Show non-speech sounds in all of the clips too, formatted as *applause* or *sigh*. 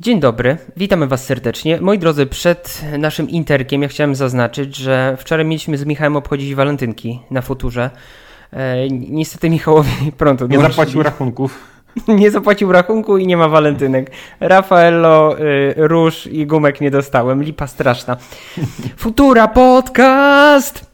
Dzień dobry, witamy Was serdecznie. Moi drodzy, przed naszym interkiem ja chciałem zaznaczyć, że wczoraj mieliśmy z Michałem obchodzić walentynki na futurze. E, niestety Michałowi *laughs* pronto Nie zapłacił rachunków. *laughs* nie zapłacił rachunku i nie ma walentynek. Rafaello, y, róż i gumek nie dostałem. Lipa straszna. *laughs* Futura podcast!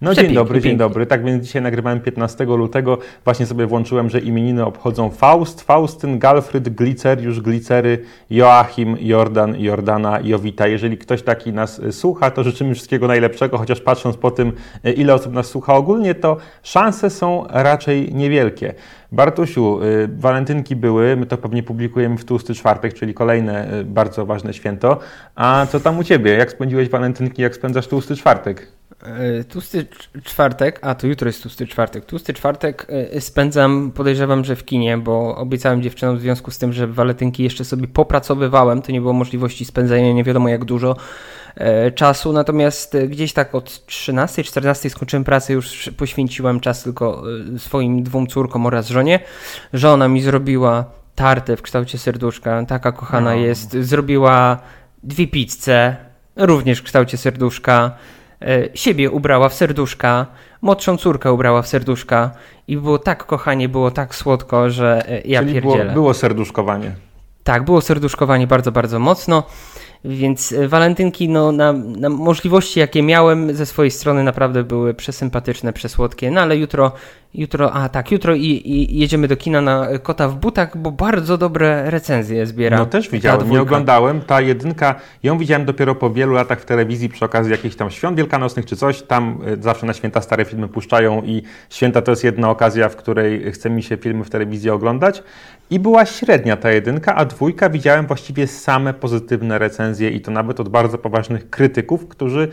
No dzień dobry, dzień dobry. Tak więc dzisiaj nagrywałem 15 lutego. Właśnie sobie włączyłem, że imieniny obchodzą Faust, Faustyn, Galfryd, Gliceriusz, Glicery, Joachim, Jordan, Jordana, Jowita. Jeżeli ktoś taki nas y, słucha, to życzymy wszystkiego najlepszego, chociaż patrząc po tym, y, ile osób nas słucha ogólnie, to szanse są raczej niewielkie. Bartusiu, y, walentynki były, my to pewnie publikujemy w tłusty czwartek, czyli kolejne bardzo ważne święto. A co tam u Ciebie? Jak spędziłeś walentynki, jak spędzasz tłusty czwartek? E, tłusty czwartek, a to jutro jest tłusty czwartek. Tłusty czwartek e, spędzam, podejrzewam, że w kinie, bo obiecałem dziewczynom w związku z tym, że walentynki jeszcze sobie popracowywałem, to nie było możliwości spędzania nie wiadomo jak dużo e, czasu, natomiast gdzieś tak od 13-14 skończyłem pracę, już poświęciłem czas tylko swoim dwóm córkom oraz żonie. Żona mi zrobiła tartę w kształcie serduszka, taka kochana no. jest, zrobiła dwie pizze, również w kształcie serduszka, siebie ubrała w serduszka, młodszą córkę ubrała w serduszka i było tak kochanie, było tak słodko, że e, ja Czyli pierdzielę. Było, było serduszkowanie. Tak, było serduszkowanie bardzo, bardzo mocno. Więc e, walentynki, no, na, na, możliwości, jakie miałem ze swojej strony, naprawdę były przesympatyczne, przesłodkie. No ale jutro, jutro, a tak, jutro i, i jedziemy do kina na Kota w butach, bo bardzo dobre recenzje zbiera. No też widziałem, nie oglądałem. Ta jedynka, ją widziałem dopiero po wielu latach w telewizji przy okazji jakichś tam świąt wielkanocnych czy coś. Tam e, zawsze na święta stare filmy puszczają i święta to jest jedna okazja, w której chce mi się filmy w telewizji oglądać. I była średnia ta jedynka, a dwójka widziałem właściwie same pozytywne recenzje i to nawet od bardzo poważnych krytyków, którzy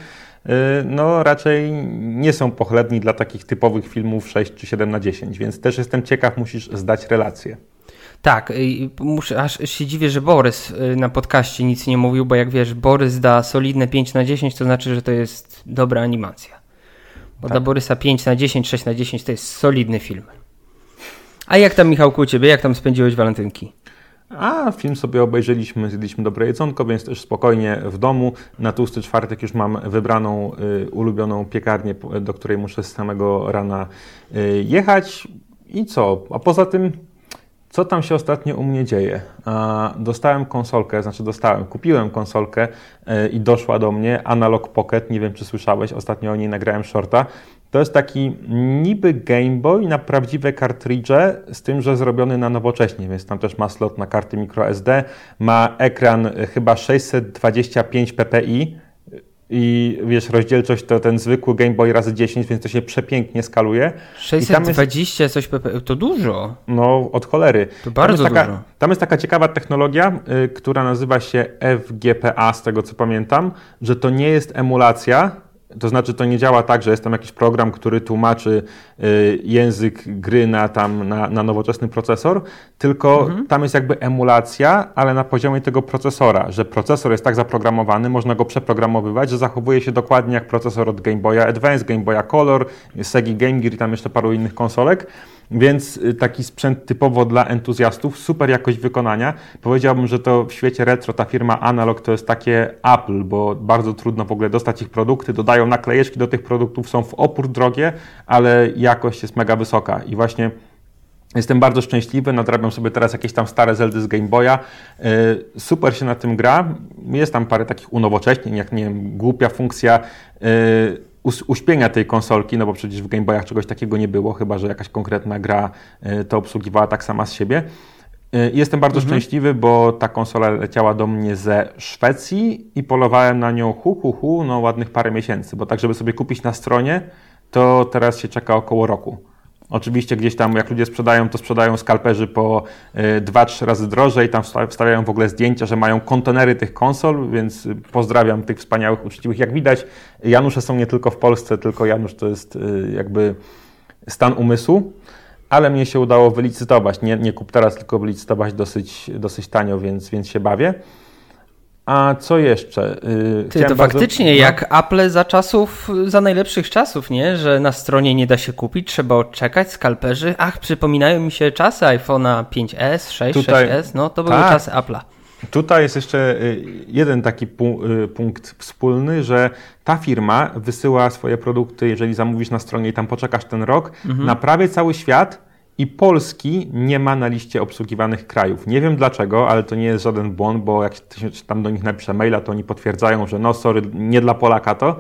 no, raczej nie są pochlebni dla takich typowych filmów 6 czy 7 na 10, więc też jestem ciekaw, musisz zdać relację. Tak, muszę, aż się dziwię, że Borys y, na podcaście nic nie mówił, bo jak wiesz, Borys da solidne 5 na 10, to znaczy, że to jest dobra animacja. Bo tak. dla Borysa 5 na 10, 6 na 10 to jest solidny film. A jak tam, Michałku, u Ciebie? Jak tam spędziłeś walentynki? A film sobie obejrzeliśmy, zjedliśmy dobre jedzonko, więc też spokojnie w domu. Na tłusty czwartek już mam wybraną, y, ulubioną piekarnię, do której muszę z samego rana y, jechać. I co? A poza tym, co tam się ostatnio u mnie dzieje? A, dostałem konsolkę, znaczy dostałem, kupiłem konsolkę y, i doszła do mnie Analog Pocket. Nie wiem, czy słyszałeś, ostatnio o niej nagrałem shorta. To jest taki niby Game Boy na prawdziwe kartridże, z tym, że zrobiony na nowocześnie, więc tam też ma slot na karty microSD, ma ekran chyba 625 ppi i wiesz, rozdzielczość to ten zwykły Game Boy razy 10, więc to się przepięknie skaluje. 620 jest, coś ppi, to dużo. No, od cholery. To bardzo tam taka, dużo. Tam jest taka ciekawa technologia, y, która nazywa się FGPA, z tego co pamiętam, że to nie jest emulacja, to znaczy, to nie działa tak, że jest tam jakiś program, który tłumaczy y, język gry na, tam, na, na nowoczesny procesor, tylko mhm. tam jest jakby emulacja, ale na poziomie tego procesora, że procesor jest tak zaprogramowany, można go przeprogramowywać, że zachowuje się dokładnie jak procesor od Game Boya Advance, Game Boya Color, Sega Game Gear i tam jeszcze paru innych konsolek. Więc y, taki sprzęt typowo dla entuzjastów, super jakość wykonania. Powiedziałbym, że to w świecie retro ta firma Analog to jest takie Apple, bo bardzo trudno w ogóle dostać ich produkty. Dodają naklejeczki do tych produktów, są w opór drogie, ale jakość jest mega wysoka. I właśnie Jestem bardzo szczęśliwy, nadrabiam sobie teraz jakieś tam stare Zeldy z Game Boya. Y, super się na tym gra. Jest tam parę takich unowocześnień, jak nie wiem, głupia funkcja y, uśpienia tej konsolki, no bo przecież w Game Boyach czegoś takiego nie było, chyba że jakaś konkretna gra e, to obsługiwała tak sama z siebie. E, jestem bardzo mhm. szczęśliwy, bo ta konsola leciała do mnie ze Szwecji i polowałem na nią hu, hu, hu, no ładnych parę miesięcy, bo tak, żeby sobie kupić na stronie, to teraz się czeka około roku. Oczywiście gdzieś tam, jak ludzie sprzedają, to sprzedają skalperzy po 2-3 y, razy drożej. Tam wstawiają w ogóle zdjęcia, że mają kontenery tych konsol, więc pozdrawiam tych wspaniałych, uczciwych. Jak widać, Janusze są nie tylko w Polsce, tylko Janusz to jest y, jakby stan umysłu. Ale mnie się udało wylicytować. Nie, nie kup teraz, tylko wylicytować dosyć, dosyć tanio, więc, więc się bawię. A co jeszcze? Yy, Ty, to faktycznie bardzo... jak Apple za czasów, za najlepszych czasów, nie? Że na stronie nie da się kupić, trzeba odczekać, skalperzy. Ach, przypominają mi się czasy iPhone'a 5S, 6, Tutaj... 6S, no to były tak. czasy Apple'a. Tutaj jest jeszcze y, jeden taki y, punkt wspólny, że ta firma wysyła swoje produkty, jeżeli zamówisz na stronie i tam poczekasz ten rok, mhm. na prawie cały świat i Polski nie ma na liście obsługiwanych krajów. Nie wiem dlaczego, ale to nie jest żaden błąd, bo jak tam do nich napiszę maila, to oni potwierdzają, że no sorry, nie dla Polaka to.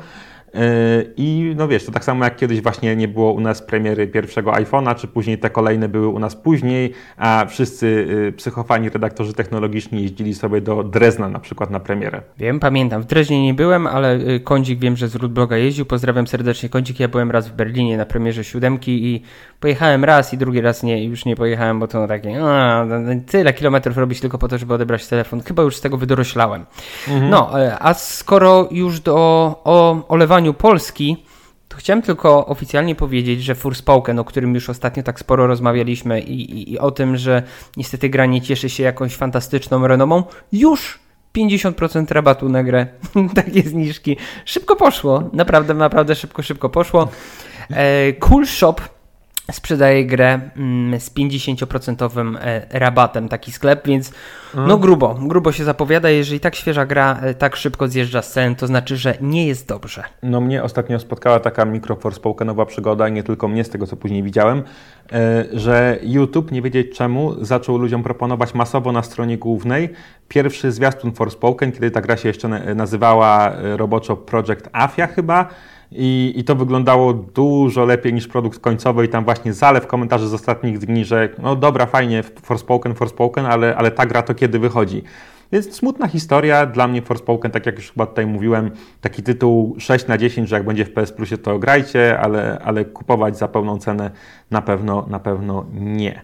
Yy, I no wiesz, to tak samo jak kiedyś właśnie nie było u nas premiery pierwszego iPhone'a, czy później te kolejne były u nas później, a wszyscy yy, psychofani redaktorzy technologiczni jeździli sobie do Drezna na przykład na premierę. Wiem, pamiętam. W Dreźnie nie byłem, ale y, Kądzik wiem, że z Rudbloga jeździł. Pozdrawiam serdecznie Kądzik. Ja byłem raz w Berlinie na premierze siódemki i pojechałem raz i drugi raz nie, już nie pojechałem, bo to takie a, tyle kilometrów robić tylko po to, żeby odebrać telefon. Chyba już z tego wydoroślałem. Mhm. No, e, a skoro już do o olewaniu Polski, to chciałem tylko oficjalnie powiedzieć, że Forspoken, o którym już ostatnio tak sporo rozmawialiśmy i, i, i o tym, że niestety gra nie cieszy się jakąś fantastyczną renomą, już 50% rabatu na grę. *laughs* Takie zniżki. Szybko poszło. Naprawdę, naprawdę szybko, szybko poszło. E, cool Shop sprzedaje grę mm, z 50% e, rabatem taki sklep, więc no mm. grubo, grubo się zapowiada. Jeżeli tak świeża gra e, tak szybko zjeżdża z cen, to znaczy, że nie jest dobrze. No mnie ostatnio spotkała taka mikroforspokenowa przygoda, nie tylko mnie, z tego co później widziałem, e, że YouTube, nie wiedzieć czemu, zaczął ludziom proponować masowo na stronie głównej pierwszy zwiastun Forspoken, kiedy ta gra się jeszcze nazywała roboczo Project Afia chyba, i, I to wyglądało dużo lepiej niż produkt końcowy i tam właśnie zalew komentarzy z ostatnich dni, że no dobra, fajnie, Forspoken, Forspoken, ale, ale ta gra to kiedy wychodzi. Więc smutna historia, dla mnie Forspoken, tak jak już chyba tutaj mówiłem, taki tytuł 6 na 10, że jak będzie w PS Plusie to grajcie, ale, ale kupować za pełną cenę na pewno, na pewno nie.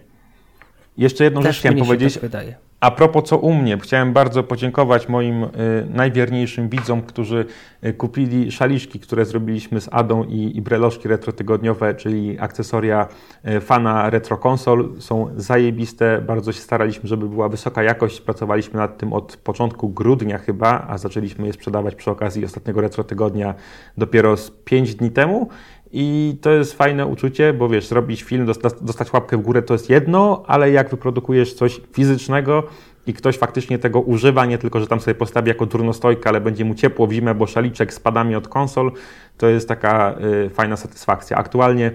Jeszcze jedną Też rzecz chciałem powiedzieć. Tak a propos co u mnie, chciałem bardzo podziękować moim y, najwierniejszym widzom, którzy y, kupili szaliczki, które zrobiliśmy z Adą i, i breloszki retrotygodniowe, czyli akcesoria y, fana retro konsol. Są zajebiste, bardzo się staraliśmy, żeby była wysoka jakość. Pracowaliśmy nad tym od początku grudnia chyba, a zaczęliśmy je sprzedawać przy okazji ostatniego retro tygodnia dopiero z 5 dni temu. I to jest fajne uczucie, bo wiesz, zrobić film, dostać łapkę w górę to jest jedno, ale jak wyprodukujesz coś fizycznego i ktoś faktycznie tego używa, nie tylko, że tam sobie postawi jako turnostojkę, ale będzie mu ciepło w zimę, bo szaliczek z padami od konsol, to jest taka y, fajna satysfakcja. Aktualnie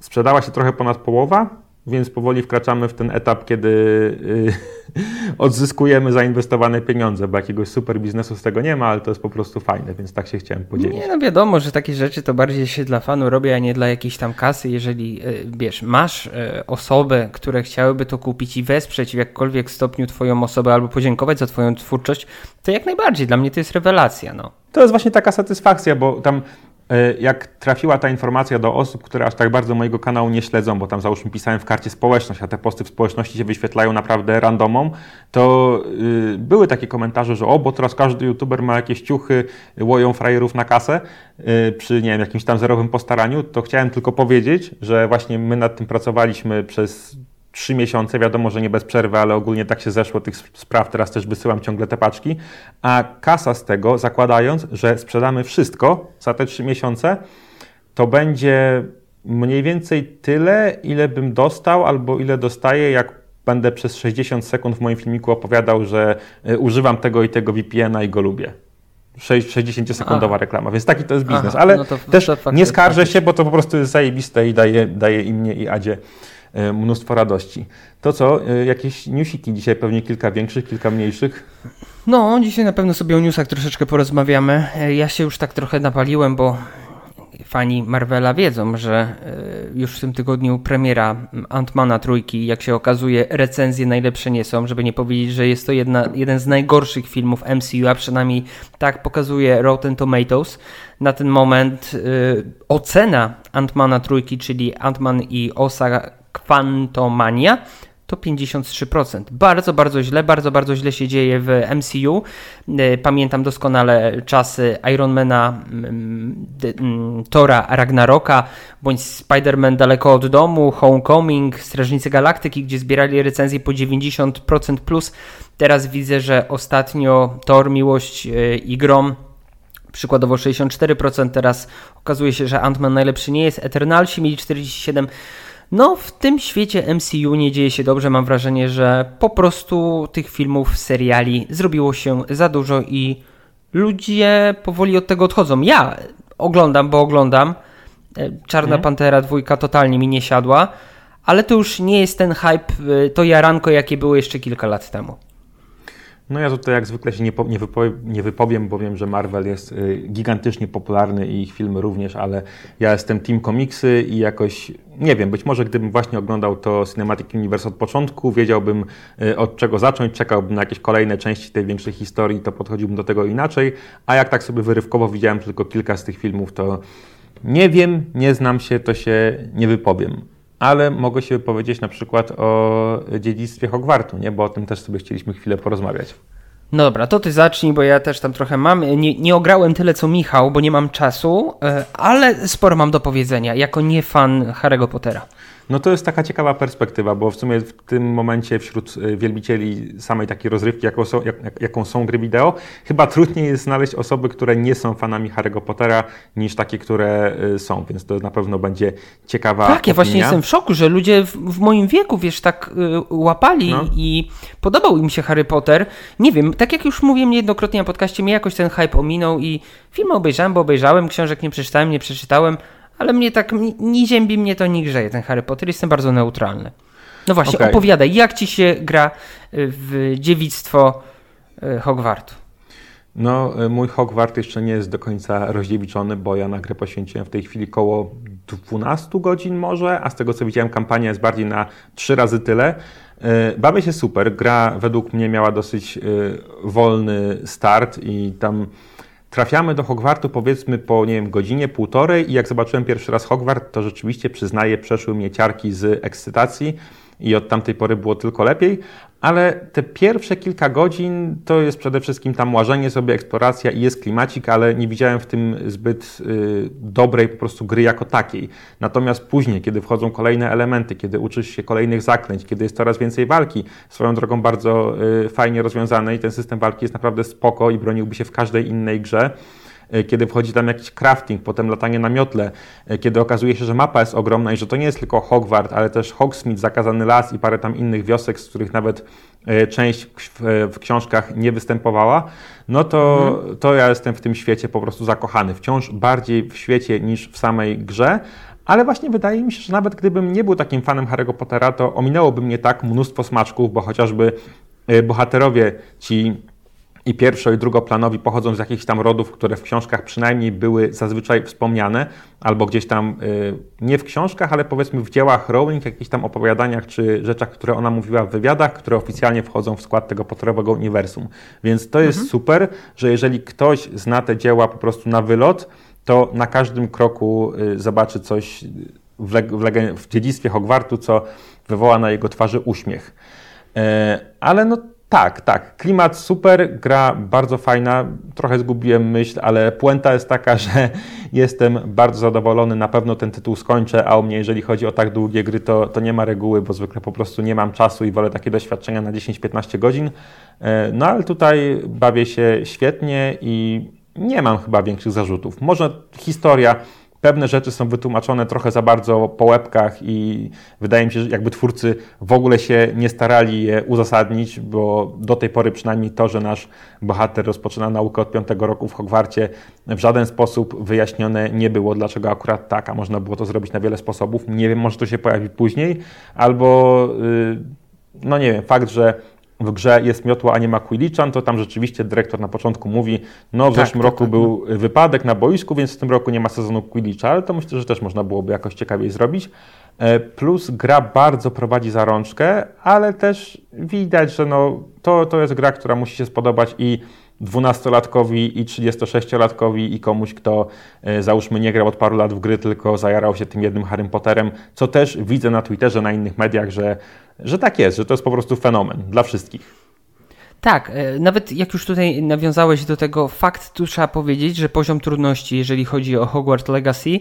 sprzedała się trochę ponad połowa, więc powoli wkraczamy w ten etap, kiedy yy, *laughs* odzyskujemy zainwestowane pieniądze, bo jakiegoś super biznesu z tego nie ma, ale to jest po prostu fajne, więc tak się chciałem podzielić. Nie, no wiadomo, że takie rzeczy to bardziej się dla fanu robi, a nie dla jakiejś tam kasy. Jeżeli, yy, wiesz, masz yy, osoby, które chciałyby to kupić i wesprzeć w jakkolwiek stopniu twoją osobę albo podziękować za twoją twórczość, to jak najbardziej. Dla mnie to jest rewelacja, no. To jest właśnie taka satysfakcja, bo tam jak trafiła ta informacja do osób, które aż tak bardzo mojego kanału nie śledzą, bo tam załóżmy pisałem w karcie społeczność, a te posty w społeczności się wyświetlają naprawdę randomom, to yy, były takie komentarze, że o, bo teraz każdy youtuber ma jakieś ciuchy, łoją frajerów na kasę yy, przy, nie wiem, jakimś tam zerowym postaraniu, to chciałem tylko powiedzieć, że właśnie my nad tym pracowaliśmy przez trzy miesiące, wiadomo, że nie bez przerwy, ale ogólnie tak się zeszło tych spraw, teraz też wysyłam ciągle te paczki, a kasa z tego, zakładając, że sprzedamy wszystko za te trzy miesiące, to będzie mniej więcej tyle, ile bym dostał albo ile dostaję, jak będę przez 60 sekund w moim filmiku opowiadał, że y, używam tego i tego VPN-a i go lubię. 60-sekundowa reklama, więc taki to jest biznes. Aha, ale no to, też to nie skarżę się, bo to po prostu jest zajebiste i daje, daje i mnie i Adzie mnóstwo radości. To co, e, jakieś newsiki dzisiaj, pewnie kilka większych, kilka mniejszych? No, dzisiaj na pewno sobie o newsach troszeczkę porozmawiamy. E, ja się już tak trochę napaliłem, bo fani Marvela wiedzą, że już w tym tygodniu premiera Antmana trójki, jak się okazuje, recenzje najlepsze nie są, żeby nie powiedzieć, że jest to jedna, jeden z najgorszych filmów MCU, a przynajmniej tak pokazuje Rotten Tomatoes. Na ten moment ocena Antmana trójki, czyli Antman i Osa Quantumania to 53%. Bardzo, bardzo źle, bardzo, bardzo źle się dzieje w MCU. E, pamiętam doskonale czasy Ironmana, mm, mm, Tora Ragnaroka, bądź Spider-Man daleko od domu, Homecoming, Strażnicy Galaktyki, gdzie zbierali recenzje po 90% plus. Teraz widzę, że ostatnio Thor, Miłość e, i Grom przykładowo 64%, teraz okazuje się, że Ant-Man najlepszy nie jest, Eternalsi mieli 47%. No, w tym świecie MCU nie dzieje się dobrze. Mam wrażenie, że po prostu tych filmów, seriali zrobiło się za dużo i ludzie powoli od tego odchodzą. Ja oglądam, bo oglądam. E, Czarna hmm. Pantera dwójka totalnie mi nie siadła, ale to już nie jest ten hype, e, to jaranko, jakie było jeszcze kilka lat temu. No ja tutaj jak zwykle się nie, nie, wypowiem, nie wypowiem, bo wiem, że Marvel jest y, gigantycznie popularny i ich filmy również, ale ja jestem Team Komiksy i jakoś, nie wiem, być może gdybym właśnie oglądał to Cinematic Universe od początku, wiedziałbym y, od czego zacząć, czekałbym na jakieś kolejne części tej większej historii, to podchodziłbym do tego inaczej, a jak tak sobie wyrywkowo widziałem tylko kilka z tych filmów, to nie wiem, nie znam się, to się nie wypowiem ale mogę się wypowiedzieć na przykład o dziedzictwie Hogwartu, nie? bo o tym też sobie chcieliśmy chwilę porozmawiać. No dobra, to ty zacznij, bo ja też tam trochę mam. Nie, nie ograłem tyle co Michał, bo nie mam czasu, e, ale sporo mam do powiedzenia, jako nie fan Harry'ego Pottera. No to jest taka ciekawa perspektywa, bo w sumie w tym momencie wśród y, wielbicieli samej takiej rozrywki, jaką są, jak, jaką są gry wideo, chyba trudniej jest znaleźć osoby, które nie są fanami Harry'ego Pottera, niż takie, które y, są, więc to na pewno będzie ciekawa Tak, ja właśnie jestem w szoku, że ludzie w, w moim wieku, wiesz, tak y, łapali no. i podobał im się Harry Potter. Nie wiem, tak jak już mówiłem niejednokrotnie na podcaście, mnie jakoś ten hype ominął i film obejrzałem, bo obejrzałem, książek nie przeczytałem, nie przeczytałem, ale mnie tak, nie ziębi mnie to, nie grzeje ten Harry Potter, jestem bardzo neutralny. No właśnie, okay. opowiadaj, jak ci się gra y, w dziewictwo y, Hogwartu? No, y, mój Hogwart jeszcze nie jest do końca rozdziewiczony, bo ja na grę poświęciłem w tej chwili około 12 godzin może, a z tego co widziałem kampania jest bardziej na 3 razy tyle. Bawię się super, gra według mnie miała dosyć wolny start i tam Trafiamy do Hogwartu powiedzmy po, nie wiem, godzinie, półtorej i jak zobaczyłem pierwszy raz Hogwart, to rzeczywiście przyznaję, przeszły mnie ciarki z ekscytacji i od tamtej pory było tylko lepiej, ale te pierwsze kilka godzin to jest przede wszystkim tam łażenie sobie, eksploracja i jest klimacik, ale nie widziałem w tym zbyt y, dobrej po prostu gry jako takiej. Natomiast później, kiedy wchodzą kolejne elementy, kiedy uczysz się kolejnych zaklęć, kiedy jest coraz więcej walki, swoją drogą bardzo y, fajnie rozwiązane i ten system walki jest naprawdę spoko i broniłby się w każdej innej grze. E, kiedy wchodzi tam jakiś crafting, potem latanie na miotle, e, kiedy okazuje się, że mapa jest ogromna i że to nie jest tylko Hogwart, ale też Hogsmeade, Zakazany Las i parę tam innych wiosek, z których nawet e, część w, w książkach nie występowała, no to, mhm. to ja jestem w tym świecie po prostu zakochany. Wciąż bardziej w świecie niż w samej grze, ale właśnie wydaje mi się, że nawet gdybym nie był takim fanem Harry'ego Pottera, to ominęłoby mnie tak mnóstwo smaczków, bo chociażby bohaterowie ci i pierwszo- i drugoplanowi pochodzą z jakichś tam rodów, które w książkach przynajmniej były zazwyczaj wspomniane, albo gdzieś tam y, nie w książkach, ale powiedzmy w dziełach Rowling, jakichś tam opowiadaniach czy rzeczach, które ona mówiła w wywiadach, które oficjalnie wchodzą w skład tego potworowego uniwersum. Więc to jest mhm. super, że jeżeli ktoś zna te dzieła po prostu na wylot, to na każdym kroku y, zobaczy coś w, w, w dziedzictwie Hogwartu, co wywoła na jego twarzy uśmiech. E, ale no tak, tak. Klimat super, gra bardzo fajna. Trochę zgubiłem myśl, ale puenta jest taka, *laughs* że jestem bardzo zadowolony. Na pewno ten tytuł skończę, a u mnie, jeżeli chodzi o tak długie gry, to, to nie ma reguły, bo zwykle po prostu nie mam czasu i wolę takie doświadczenia na 10-15 godzin. E, no ale tutaj bawię się świetnie i nie mam chyba większych zarzutów. Może historia pewne rzeczy są wytłumaczone trochę za bardzo po łebkach i wydaje mi się, że jakby twórcy w ogóle się nie starali je uzasadnić, bo do tej pory przynajmniej to, że nasz bohater rozpoczyna naukę od piątego roku w Hogwarcie, w żaden sposób wyjaśnione nie było, dlaczego akurat tak, a można było to zrobić na wiele sposobów. Nie wiem, może to się pojawi później, albo y, no nie wiem, fakt, że w grze jest miotła, a nie ma Quidditchan, to tam rzeczywiście dyrektor na początku mówi, no w tak, zeszłym tak, roku tak, był no. wypadek na boisku, więc w tym roku nie ma sezonu Quidditcha, ale to myślę, że też można byłoby jakoś ciekawiej zrobić. E, plus gra bardzo prowadzi za rączkę, ale też widać, że no, to, to jest gra, która musi się spodobać i dwunastolatkowi i 36-latkowi i komuś, kto e, załóżmy nie grał od paru lat w gry, tylko zajarał się tym jednym Harry Potterem, co też widzę na Twitterze, na innych mediach, że, że tak jest, że to jest po prostu fenomen dla wszystkich. Tak, e, nawet jak już tutaj nawiązałeś do tego, fakt tu trzeba powiedzieć, że poziom trudności, jeżeli chodzi o Hogwarts Legacy,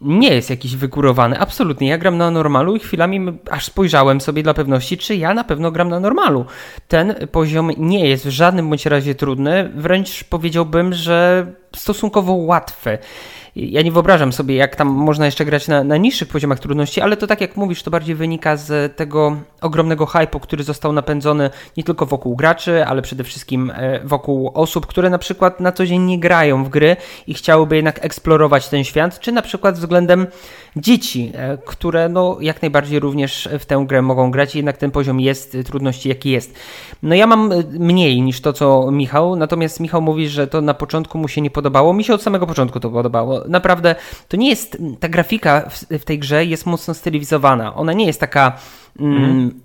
nie jest jakiś wygórowany. Absolutnie. Ja gram na normalu i chwilami aż spojrzałem sobie dla pewności, czy ja na pewno gram na normalu. Ten poziom nie jest w żadnym bądź razie trudny, wręcz powiedziałbym, że stosunkowo łatwy. Ja nie wyobrażam sobie, jak tam można jeszcze grać na, na niższych poziomach trudności, ale to tak jak mówisz, to bardziej wynika z tego ogromnego hypu, który został napędzony nie tylko wokół graczy, ale przede wszystkim e, wokół osób, które na przykład na co dzień nie grają w gry i chciałyby jednak eksplorować ten świat, czy na przykład względem dzieci, e, które no, jak najbardziej również w tę grę mogą grać jednak ten poziom jest trudności jaki jest. No ja mam e, mniej niż to, co Michał, natomiast Michał mówi, że to na początku mu się nie podobało. Mi się od samego początku to podobało. Naprawdę, to nie jest, ta grafika w, w tej grze jest mocno stylizowana. Ona nie jest taka mm, mm.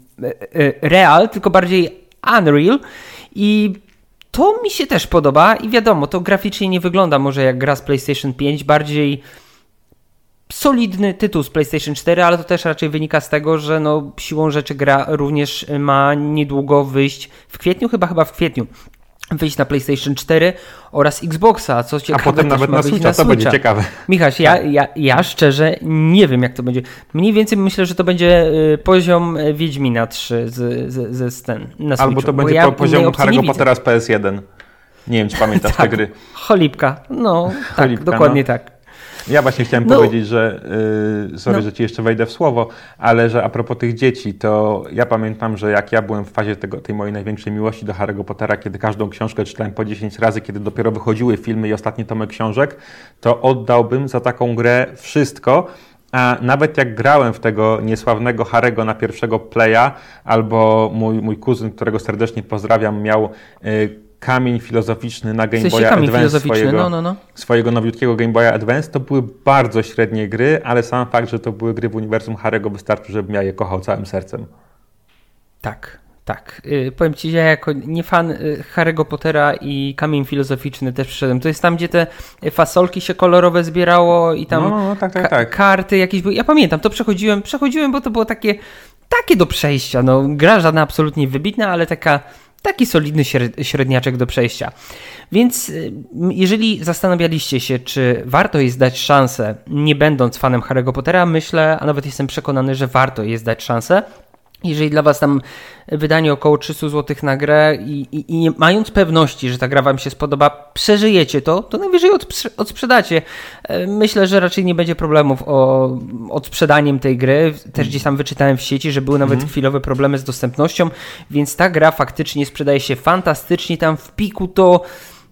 real, tylko bardziej unreal i to mi się też podoba i wiadomo, to graficznie nie wygląda może jak gra z PlayStation 5, bardziej solidny tytuł z PlayStation 4, ale to też raczej wynika z tego, że no, siłą rzeczy gra również ma niedługo wyjść w kwietniu, chyba chyba w kwietniu wyjść na PlayStation 4 oraz Xboxa, co ciekawe, A potem nawet na Switcha, na to będzie ciekawe. Michaś, ja, ja, ja szczerze nie wiem jak to będzie. Mniej więcej myślę, że to będzie y, poziom Wiedźmina 3 z, z, z, z ten, na Switchu. Albo to będzie ja poziom Harry'ego Pottera z PS1. Nie wiem, czy pamiętasz tak, te gry. Cholipka, no tak, Cholipka, tak, dokładnie no. tak. Ja właśnie chciałem no. powiedzieć, że yy, sorry, no. że ci jeszcze wejdę w słowo, ale że a propos tych dzieci, to ja pamiętam, że jak ja byłem w fazie tego, tej mojej największej miłości do Harry'ego Pottera, kiedy każdą książkę czytałem po 10 razy, kiedy dopiero wychodziły filmy i ostatnie tomy książek, to oddałbym za taką grę wszystko. A nawet jak grałem w tego niesławnego Harego na pierwszego playa, albo mój, mój kuzyn, którego serdecznie pozdrawiam, miał y, kamień filozoficzny na Game Boya Advance swojego, no, no, no. swojego nowiutkiego Game Boya Advance, to były bardzo średnie gry, ale sam fakt, że to były gry w uniwersum Harego wystarczył, żebym ja je kochał całym sercem. Tak, tak. Yy, powiem Ci, że ja jako nie fan y, Harry'ego Pottera i kamień filozoficzny też przyszedłem. To jest tam, gdzie te fasolki się kolorowe zbierało i tam no, no, tak, tak, tak. karty jakieś były. Ja pamiętam, to przechodziłem, przechodziłem, bo to było takie, takie do przejścia. No, gra żadna absolutnie wybitna, ale taka taki solidny średniaczek do przejścia. Więc y, jeżeli zastanawialiście się, czy warto jest dać szansę, nie będąc fanem Harry'ego Pottera, myślę, a nawet jestem przekonany, że warto jest dać szansę. Jeżeli dla Was tam wydanie około 300 zł na grę i, i, i nie mając pewności, że ta gra Wam się spodoba, przeżyjecie to, to najwyżej odsprzedacie. E, myślę, że raczej nie będzie problemów o odsprzedaniem tej gry. Też gdzieś tam wyczytałem w sieci, że były nawet mhm. chwilowe problemy z dostępnością, więc ta gra faktycznie sprzedaje się fantastycznie. Tam w piku to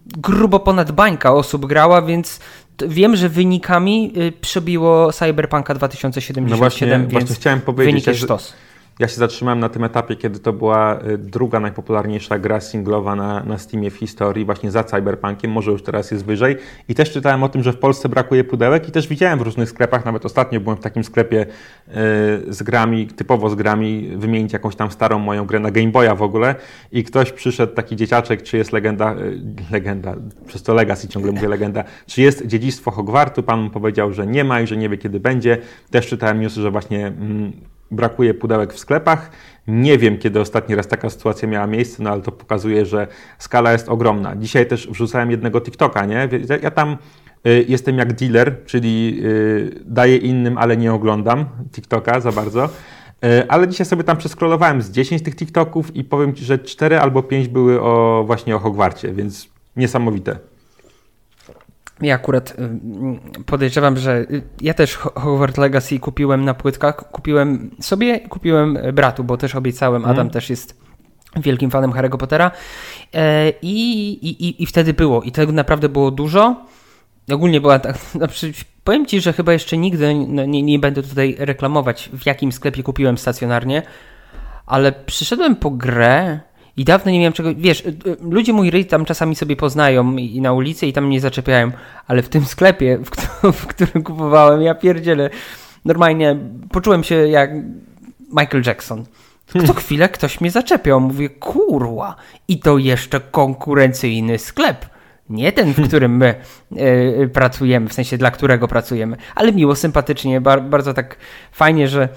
grubo ponad bańka osób grała, więc wiem, że wynikami y, przebiło Cyberpunka 2077, no właśnie, więc właśnie chciałem powiedzieć, wynik jest sztos. Ja się zatrzymałem na tym etapie, kiedy to była y, druga najpopularniejsza gra singlowa na, na Steamie w historii, właśnie za Cyberpunkiem, może już teraz jest wyżej. I też czytałem o tym, że w Polsce brakuje pudełek i też widziałem w różnych sklepach, nawet ostatnio byłem w takim sklepie yy, z grami, typowo z grami, wymienić jakąś tam starą moją grę na Game Boya w ogóle i ktoś przyszedł, taki dzieciaczek, czy jest legenda, yy, legenda, przez to Legacy ciągle mówię legenda, czy jest dziedzictwo Hogwartu, pan mu powiedział, że nie ma i że nie wie kiedy będzie. Też czytałem newsy, że właśnie... Mm, brakuje pudełek w sklepach. Nie wiem, kiedy ostatni raz taka sytuacja miała miejsce, no ale to pokazuje, że skala jest ogromna. Dzisiaj też wrzucałem jednego TikToka, nie? Ja tam y, jestem jak dealer, czyli y, daję innym, ale nie oglądam TikToka za bardzo. Y, ale dzisiaj sobie tam przeskrolowałem z 10 tych TikToków i powiem Ci, że 4 albo 5 były o, właśnie o Hogwarcie, więc niesamowite. Ja akurat y, podejrzewam, że y, ja też Hogwarts Legacy kupiłem na płytkach. Kupiłem sobie, kupiłem bratu, bo też obiecałem. Adam mm. też jest wielkim fanem Harry'ego Pottera. E, I, i, I wtedy było. I tego naprawdę było dużo. Ogólnie była tak. Znaczy, *laughs* powiem ci, że chyba jeszcze nigdy no, nie, nie będę tutaj reklamować, w jakim sklepie kupiłem stacjonarnie, ale przyszedłem po grę i dawno nie miałem czego. Wiesz, y, y, ludzie mój ryj tam czasami sobie poznają i na ulicy i tam mnie zaczepiają, ale w tym sklepie, w, *laughs* w którym kupowałem, ja pierdzielę. Normalnie poczułem się jak Michael Jackson. Co chwilę ktoś mnie zaczepiał. Mówię, kurwa, i to jeszcze konkurencyjny sklep. Nie ten, w *laughs* którym my y, pracujemy, w sensie dla którego pracujemy, ale miło, sympatycznie, bar, bardzo tak fajnie, że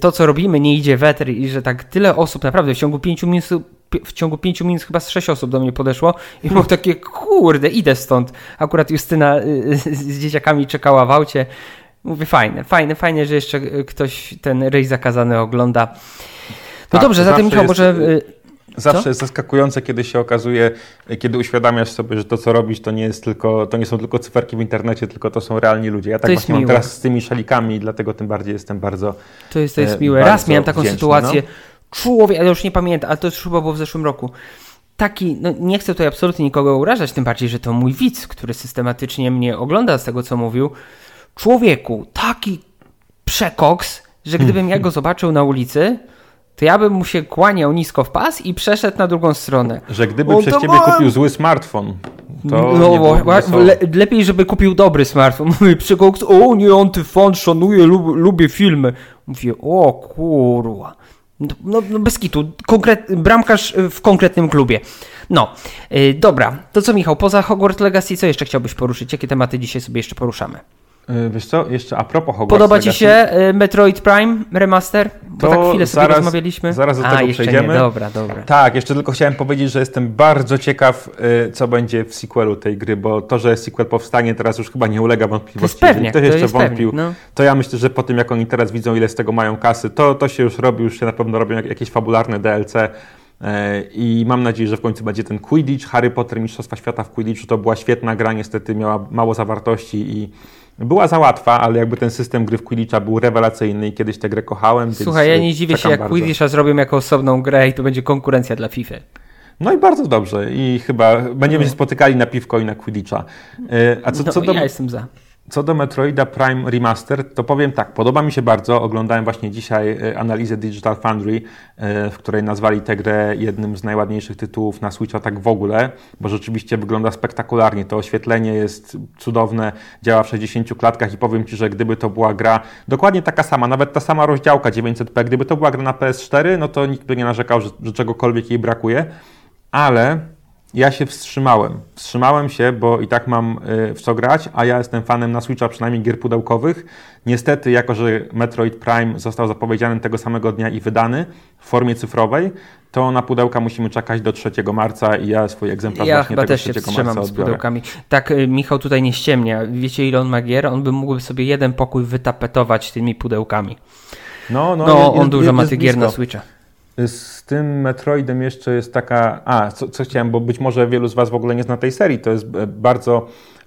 to, co robimy, nie idzie wetr i że tak tyle osób, naprawdę w ciągu pięciu minut, w ciągu pięciu minut chyba z sześć osób do mnie podeszło i było takie, kurde, idę stąd. Akurat Justyna y, z dzieciakami czekała w aucie. Mówię, fajne, fajne, fajnie, że jeszcze ktoś ten ryj zakazany ogląda. No tak, dobrze, zatem Michał, może... Y, zawsze co? jest zaskakujące, kiedy się okazuje, kiedy uświadamiasz sobie, że to, co robisz, to nie, jest tylko, to nie są tylko cyferki w internecie, tylko to są realni ludzie. Ja tak właśnie miłe. mam teraz z tymi szalikami, dlatego tym bardziej jestem bardzo. To jest, to jest miłe. Raz miałem taką wdzięczny, sytuację. No? Człowiek, ale już nie pamiętam, ale to już chyba było w zeszłym roku. Taki, no nie chcę tutaj absolutnie nikogo urażać, tym bardziej, że to mój widz, który systematycznie mnie ogląda z tego, co mówił. Człowieku, taki przekoks, że gdybym ja go *laughs* zobaczył na ulicy, to ja bym mu się kłaniał nisko w pas i przeszedł na drugą stronę. Że gdyby przez ciebie ma... kupił zły smartfon, to no, le, lepiej, żeby kupił dobry smartfon. *laughs* Mówi przekoks, o nie, antyfan, szanuję, lub, lubię filmy. Mówię, o kurwa. No, no, no bez kitu, Konkret, bramkarz w konkretnym klubie. No, yy, dobra, to co Michał, poza Hogwarts Legacy, co jeszcze chciałbyś poruszyć? Jakie tematy dzisiaj sobie jeszcze poruszamy? Yy, wiesz co, jeszcze a propos Hogwarts Podoba Legacy, Ci się yy, Metroid Prime Remaster? Bo to tak chwilę sobie zaraz, rozmawialiśmy. Zaraz do a, tego przejdziemy. Nie. Dobra, dobra. Tak, jeszcze tylko chciałem powiedzieć, że jestem bardzo ciekaw, yy, co będzie w sequelu tej gry, bo to, że sequel powstanie teraz już chyba nie ulega wątpliwości. To jest pewnie, ktoś to jeszcze wątpił, pewnie, no. to ja myślę, że po tym, jak oni teraz widzą, ile z tego mają kasy, to, to się już robi, już się na pewno robią jakieś fabularne DLC. I mam nadzieję, że w końcu będzie ten Quidditch. Harry Potter Mistrzostwa Świata w Quidditchu to była świetna gra, niestety miała mało zawartości i była za łatwa, ale jakby ten system gry w Quidditcha był rewelacyjny i kiedyś tę grę kochałem. Słuchaj, ja nie dziwię się, jak bardzo. Quidditcha zrobią jako osobną grę i to będzie konkurencja dla FIFA. No i bardzo dobrze i chyba będziemy się spotykali na piwko i na Quidditcha. E, a co, no, co do... ja jestem za. Co do Metroida Prime Remaster, to powiem tak, podoba mi się bardzo. Oglądałem właśnie dzisiaj e, analizę Digital Foundry, e, w której nazwali tę grę jednym z najładniejszych tytułów na Switcha tak w ogóle, bo rzeczywiście wygląda spektakularnie. To oświetlenie jest cudowne, działa w 60 klatkach i powiem Ci, że gdyby to była gra dokładnie taka sama, nawet ta sama rozdziałka 900p, gdyby to była gra na PS4, no to nikt by nie narzekał, że, że czegokolwiek jej brakuje, ale ja się wstrzymałem. Wstrzymałem się, bo i tak mam y, w co grać, a ja jestem fanem na Switcha przynajmniej gier pudełkowych. Niestety, jako że Metroid Prime został zapowiedziany tego samego dnia i wydany w formie cyfrowej, to na pudełka musimy czekać do 3 marca i ja swój egzemplarz ja właśnie tego też 3 się marca z pudełkami. Tak, y, Michał tutaj nie ściemnia. Wiecie ile on ma gier? On by mógłby sobie jeden pokój wytapetować tymi pudełkami. No, no, no jest, on dużo ma tych gier na Switcha. Z tym Metroidem jeszcze jest taka. A, co, co, chciałem, bo być może wielu z Was w ogóle nie zna tej serii. To jest e, bardzo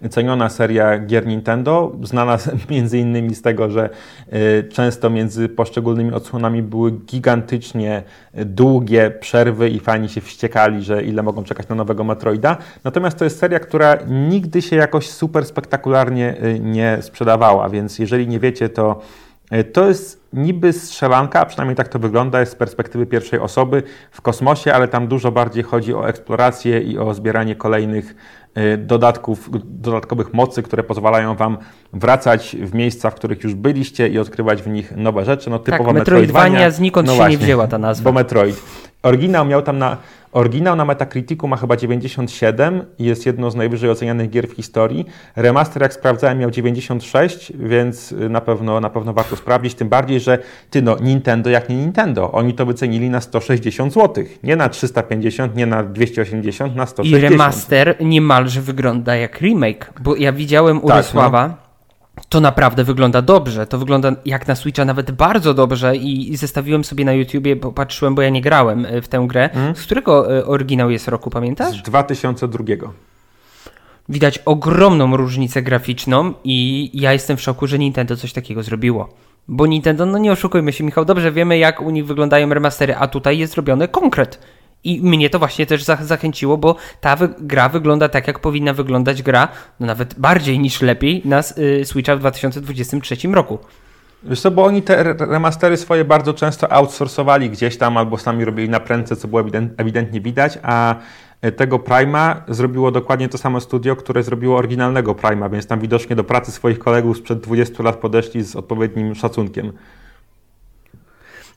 ceniona seria gier Nintendo, znana *laughs* między innymi z tego, że e, często między poszczególnymi odsłonami były gigantycznie długie przerwy i fani się wściekali, że ile mogą czekać na nowego Metroida. Natomiast to jest seria, która nigdy się jakoś super spektakularnie e, nie sprzedawała, więc jeżeli nie wiecie, to E, to jest niby strzelanka, a przynajmniej tak to wygląda, jest z perspektywy pierwszej osoby w kosmosie, ale tam dużo bardziej chodzi o eksplorację i o zbieranie kolejnych e, dodatków, dodatkowych mocy, które pozwalają Wam wracać w miejsca, w których już byliście i odkrywać w nich nowe rzeczy. No typowo tak, Metroidvania znikąd no się właśnie, nie wzięła ta nazwa. Bo Metroid. Oryginał miał tam na Oryginał na Metacriticu ma chyba 97 i jest jedną z najwyżej ocenianych gier w historii. Remaster, jak sprawdzałem, miał 96, więc na pewno, na pewno warto sprawdzić. Tym bardziej, że ty no, Nintendo jak nie Nintendo. Oni to wycenili na 160 zł. Nie na 350, nie na 280, na 160. I remaster niemalże wygląda jak remake, bo ja widziałem u tak, No to naprawdę wygląda dobrze. To wygląda jak na Switcha nawet bardzo dobrze i, zestawiłem sobie na YouTubie, bo patrzyłem, bo ja nie grałem e, w tę grę. Mm. Z którego e, oryginał jest roku, pamiętasz? Z 2002. Widać ogromną różnicę graficzną i ja jestem w szoku, że Nintendo coś takiego zrobiło. Bo Nintendo, no nie oszukujmy się, Michał, dobrze wiemy, jak u nich wyglądają remastery, a tutaj jest zrobiony konkret. I mnie to właśnie też zachęciło, bo ta gra wygląda tak, jak powinna wyglądać gra, no nawet bardziej niż lepiej na y, Switcha w 2023 roku. Wiesz co, bo oni te remastery swoje bardzo często outsourcowali gdzieś tam albo sami robili na prędce, co było ewidentnie widać, a e, tego Prima zrobiło dokładnie to samo studio, które zrobiło oryginalnego Prima, więc tam widocznie do pracy swoich kolegów sprzed 20 lat podeszli z odpowiednim szacunkiem.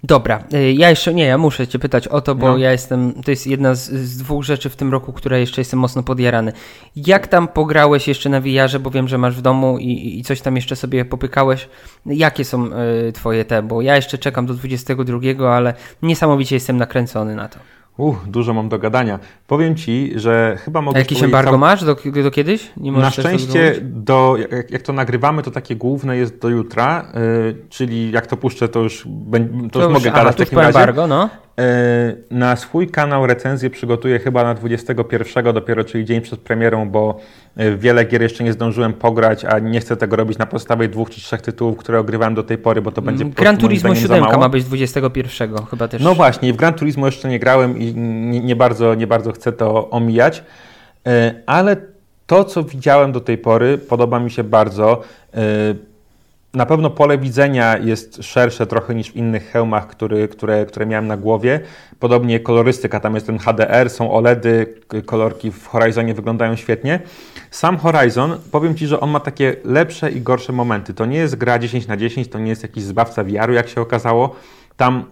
Dobra, y, ja jeszcze, nie, ja muszę cię pytać o to, bo no. ja jestem, to jest jedna z, z, dwóch rzeczy w tym roku, która jeszcze jestem mocno podjarany. Jak tam pograłeś jeszcze na VR-ze, bo wiem, że masz w domu i, i coś tam jeszcze sobie popykałeś. Jakie są y, twoje te, bo ja jeszcze czekam do 22, ale niesamowicie jestem nakręcony na to. Uch, dużo mam do gadania. Powiem ci, że chyba mogę. Jakiś embargo masz do, do kiedyś? Na szczęście, do, jak, jak, to nagrywamy, to takie główne jest do jutra, yy, czyli jak to puszczę, to już, to, to już, mogę gadać w takim razie. embargo, no. E, na swój kanał recenzję przygotuję chyba na 21 dopiero, czyli dzień przed premierą, bo wiele gier jeszcze nie zdążyłem pograć, a nie chcę tego robić na podstawie dwóch czy trzech tytułów, które ogrywałem do tej pory, bo to będzie mm, Gran Turismo 7 ma być 21 chyba też. No właśnie, w Gran Turismo jeszcze nie grałem i nie, nie bardzo, nie bardzo chcę to omijać, e, ale to, co widziałem do tej pory, podoba mi się bardzo. Na pewno pole widzenia jest szersze trochę niż w innych hełmach, który, które, które miałem na głowie. Podobnie kolorystyka, tam jest ten HDR, są OLEDy, kolorki w Horizonie wyglądają świetnie. Sam Horizon, powiem Ci, że on ma takie lepsze i gorsze momenty. To nie jest gra 10 na 10, to nie jest jakiś zbawca wiaru, jak się okazało. Tam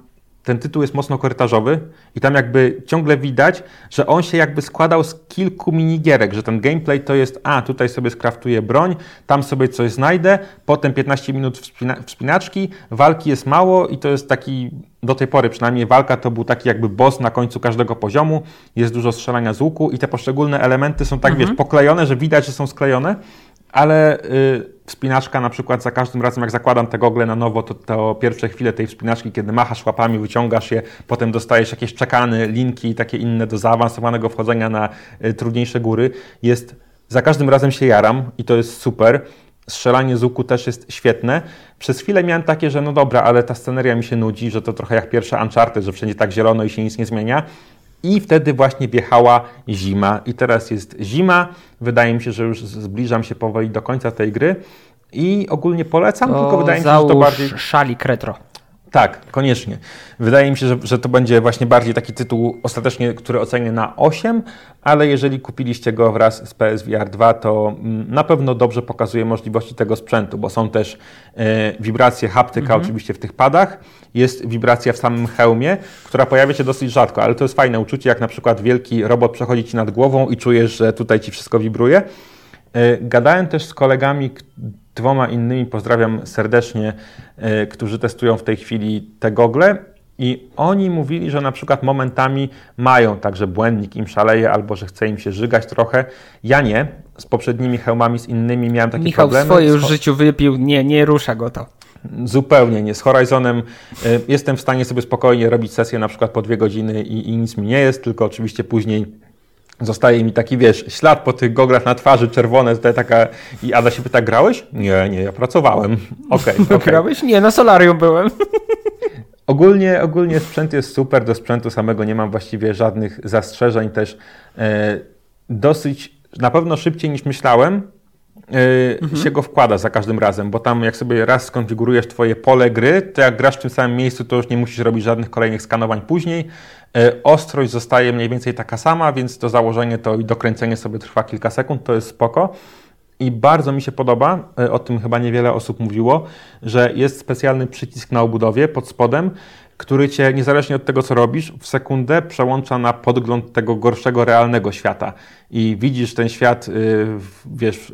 ten tytuł jest mocno korytarzowy i tam jakby ciągle widać, że on się jakby składał z kilku minigierek, że ten gameplay to jest, a tutaj sobie skraftuję broń, tam sobie coś znajdę, potem 15 minut wspina wspinaczki, walki jest mało i to jest taki, do tej pory przynajmniej walka to był taki jakby boss na końcu każdego poziomu, jest dużo strzelania z łuku i te poszczególne elementy są tak, mhm. wiesz, poklejone, że widać, że są sklejone, ale... Yy, Wspinaczka na przykład za każdym razem, jak zakładam te gogle na nowo, to, to pierwsze chwile tej wspinaczki, kiedy machasz łapami, wyciągasz je, potem dostajesz jakieś czekany, linki i takie inne do zaawansowanego wchodzenia na y, trudniejsze góry, jest za każdym razem się jaram i to jest super. Strzelanie z łuku też jest świetne. Przez chwilę miałem takie, że no dobra, ale ta sceneria mi się nudzi, że to trochę jak pierwsze Uncharted, że wszędzie tak zielono i się nic nie zmienia. I wtedy właśnie wjechała zima. I teraz jest zima. Wydaje mi się, że już zbliżam się powoli do końca tej gry. I ogólnie polecam, to tylko wydaje mi się, że to bardziej. Szalik retro. Tak, koniecznie. Wydaje mi się, że, że to będzie właśnie bardziej taki tytuł ostatecznie, który ocenię na 8, ale jeżeli kupiliście go wraz z PSVR 2, to mm, na pewno dobrze pokazuje możliwości tego sprzętu, bo są też e, wibracje haptyka mhm. oczywiście w tych padach, jest wibracja w samym hełmie, która pojawia się dosyć rzadko, ale to jest fajne uczucie, jak na przykład wielki robot przechodzi Ci nad głową i czujesz, że tutaj Ci wszystko wibruje. E, gadałem też z kolegami, dwoma innymi, pozdrawiam serdecznie, e, którzy testują w tej chwili te gogle i oni mówili, że na przykład momentami mają także błędnik im szaleje albo że chce im się żygać trochę. Ja nie. Z poprzednimi hełmami, z innymi miałem takie Michał problemy. Michał swoje już w życiu wypił, nie, nie rusza go to. Zupełnie nie. Z Horizonem e, jestem w stanie sobie spokojnie robić sesję na przykład po dwie godziny i, i nic mi nie jest, tylko oczywiście później Zostaje mi taki, wiesz, ślad po tych goglach na twarzy, czerwone, tutaj taka... I Ada się pyta, grałeś? Nie, nie, ja pracowałem. *laughs* Okej, okay, okay. Grałeś? Nie, na solarium byłem. *laughs* Ogólnie, ogólnie sprzęt jest super, do sprzętu samego nie mam właściwie żadnych zastrzeżeń też. E, dosyć, na pewno szybciej niż myślałem, Yy, mhm. się go wkłada za każdym razem, bo tam jak sobie raz skonfigurujesz twoje pole gry, to jak grasz w tym samym miejscu, to już nie musisz robić żadnych kolejnych skanowań później. Yy, ostrość zostaje mniej więcej taka sama, więc to założenie to i dokręcenie sobie trwa kilka sekund, to jest spoko. I bardzo mi się podoba, yy, o tym chyba niewiele osób mówiło, że jest specjalny przycisk na obudowie pod spodem, który cię, niezależnie od tego, co robisz, w sekundę przełącza na podgląd tego gorszego, realnego świata. I widzisz ten świat, y, wiesz,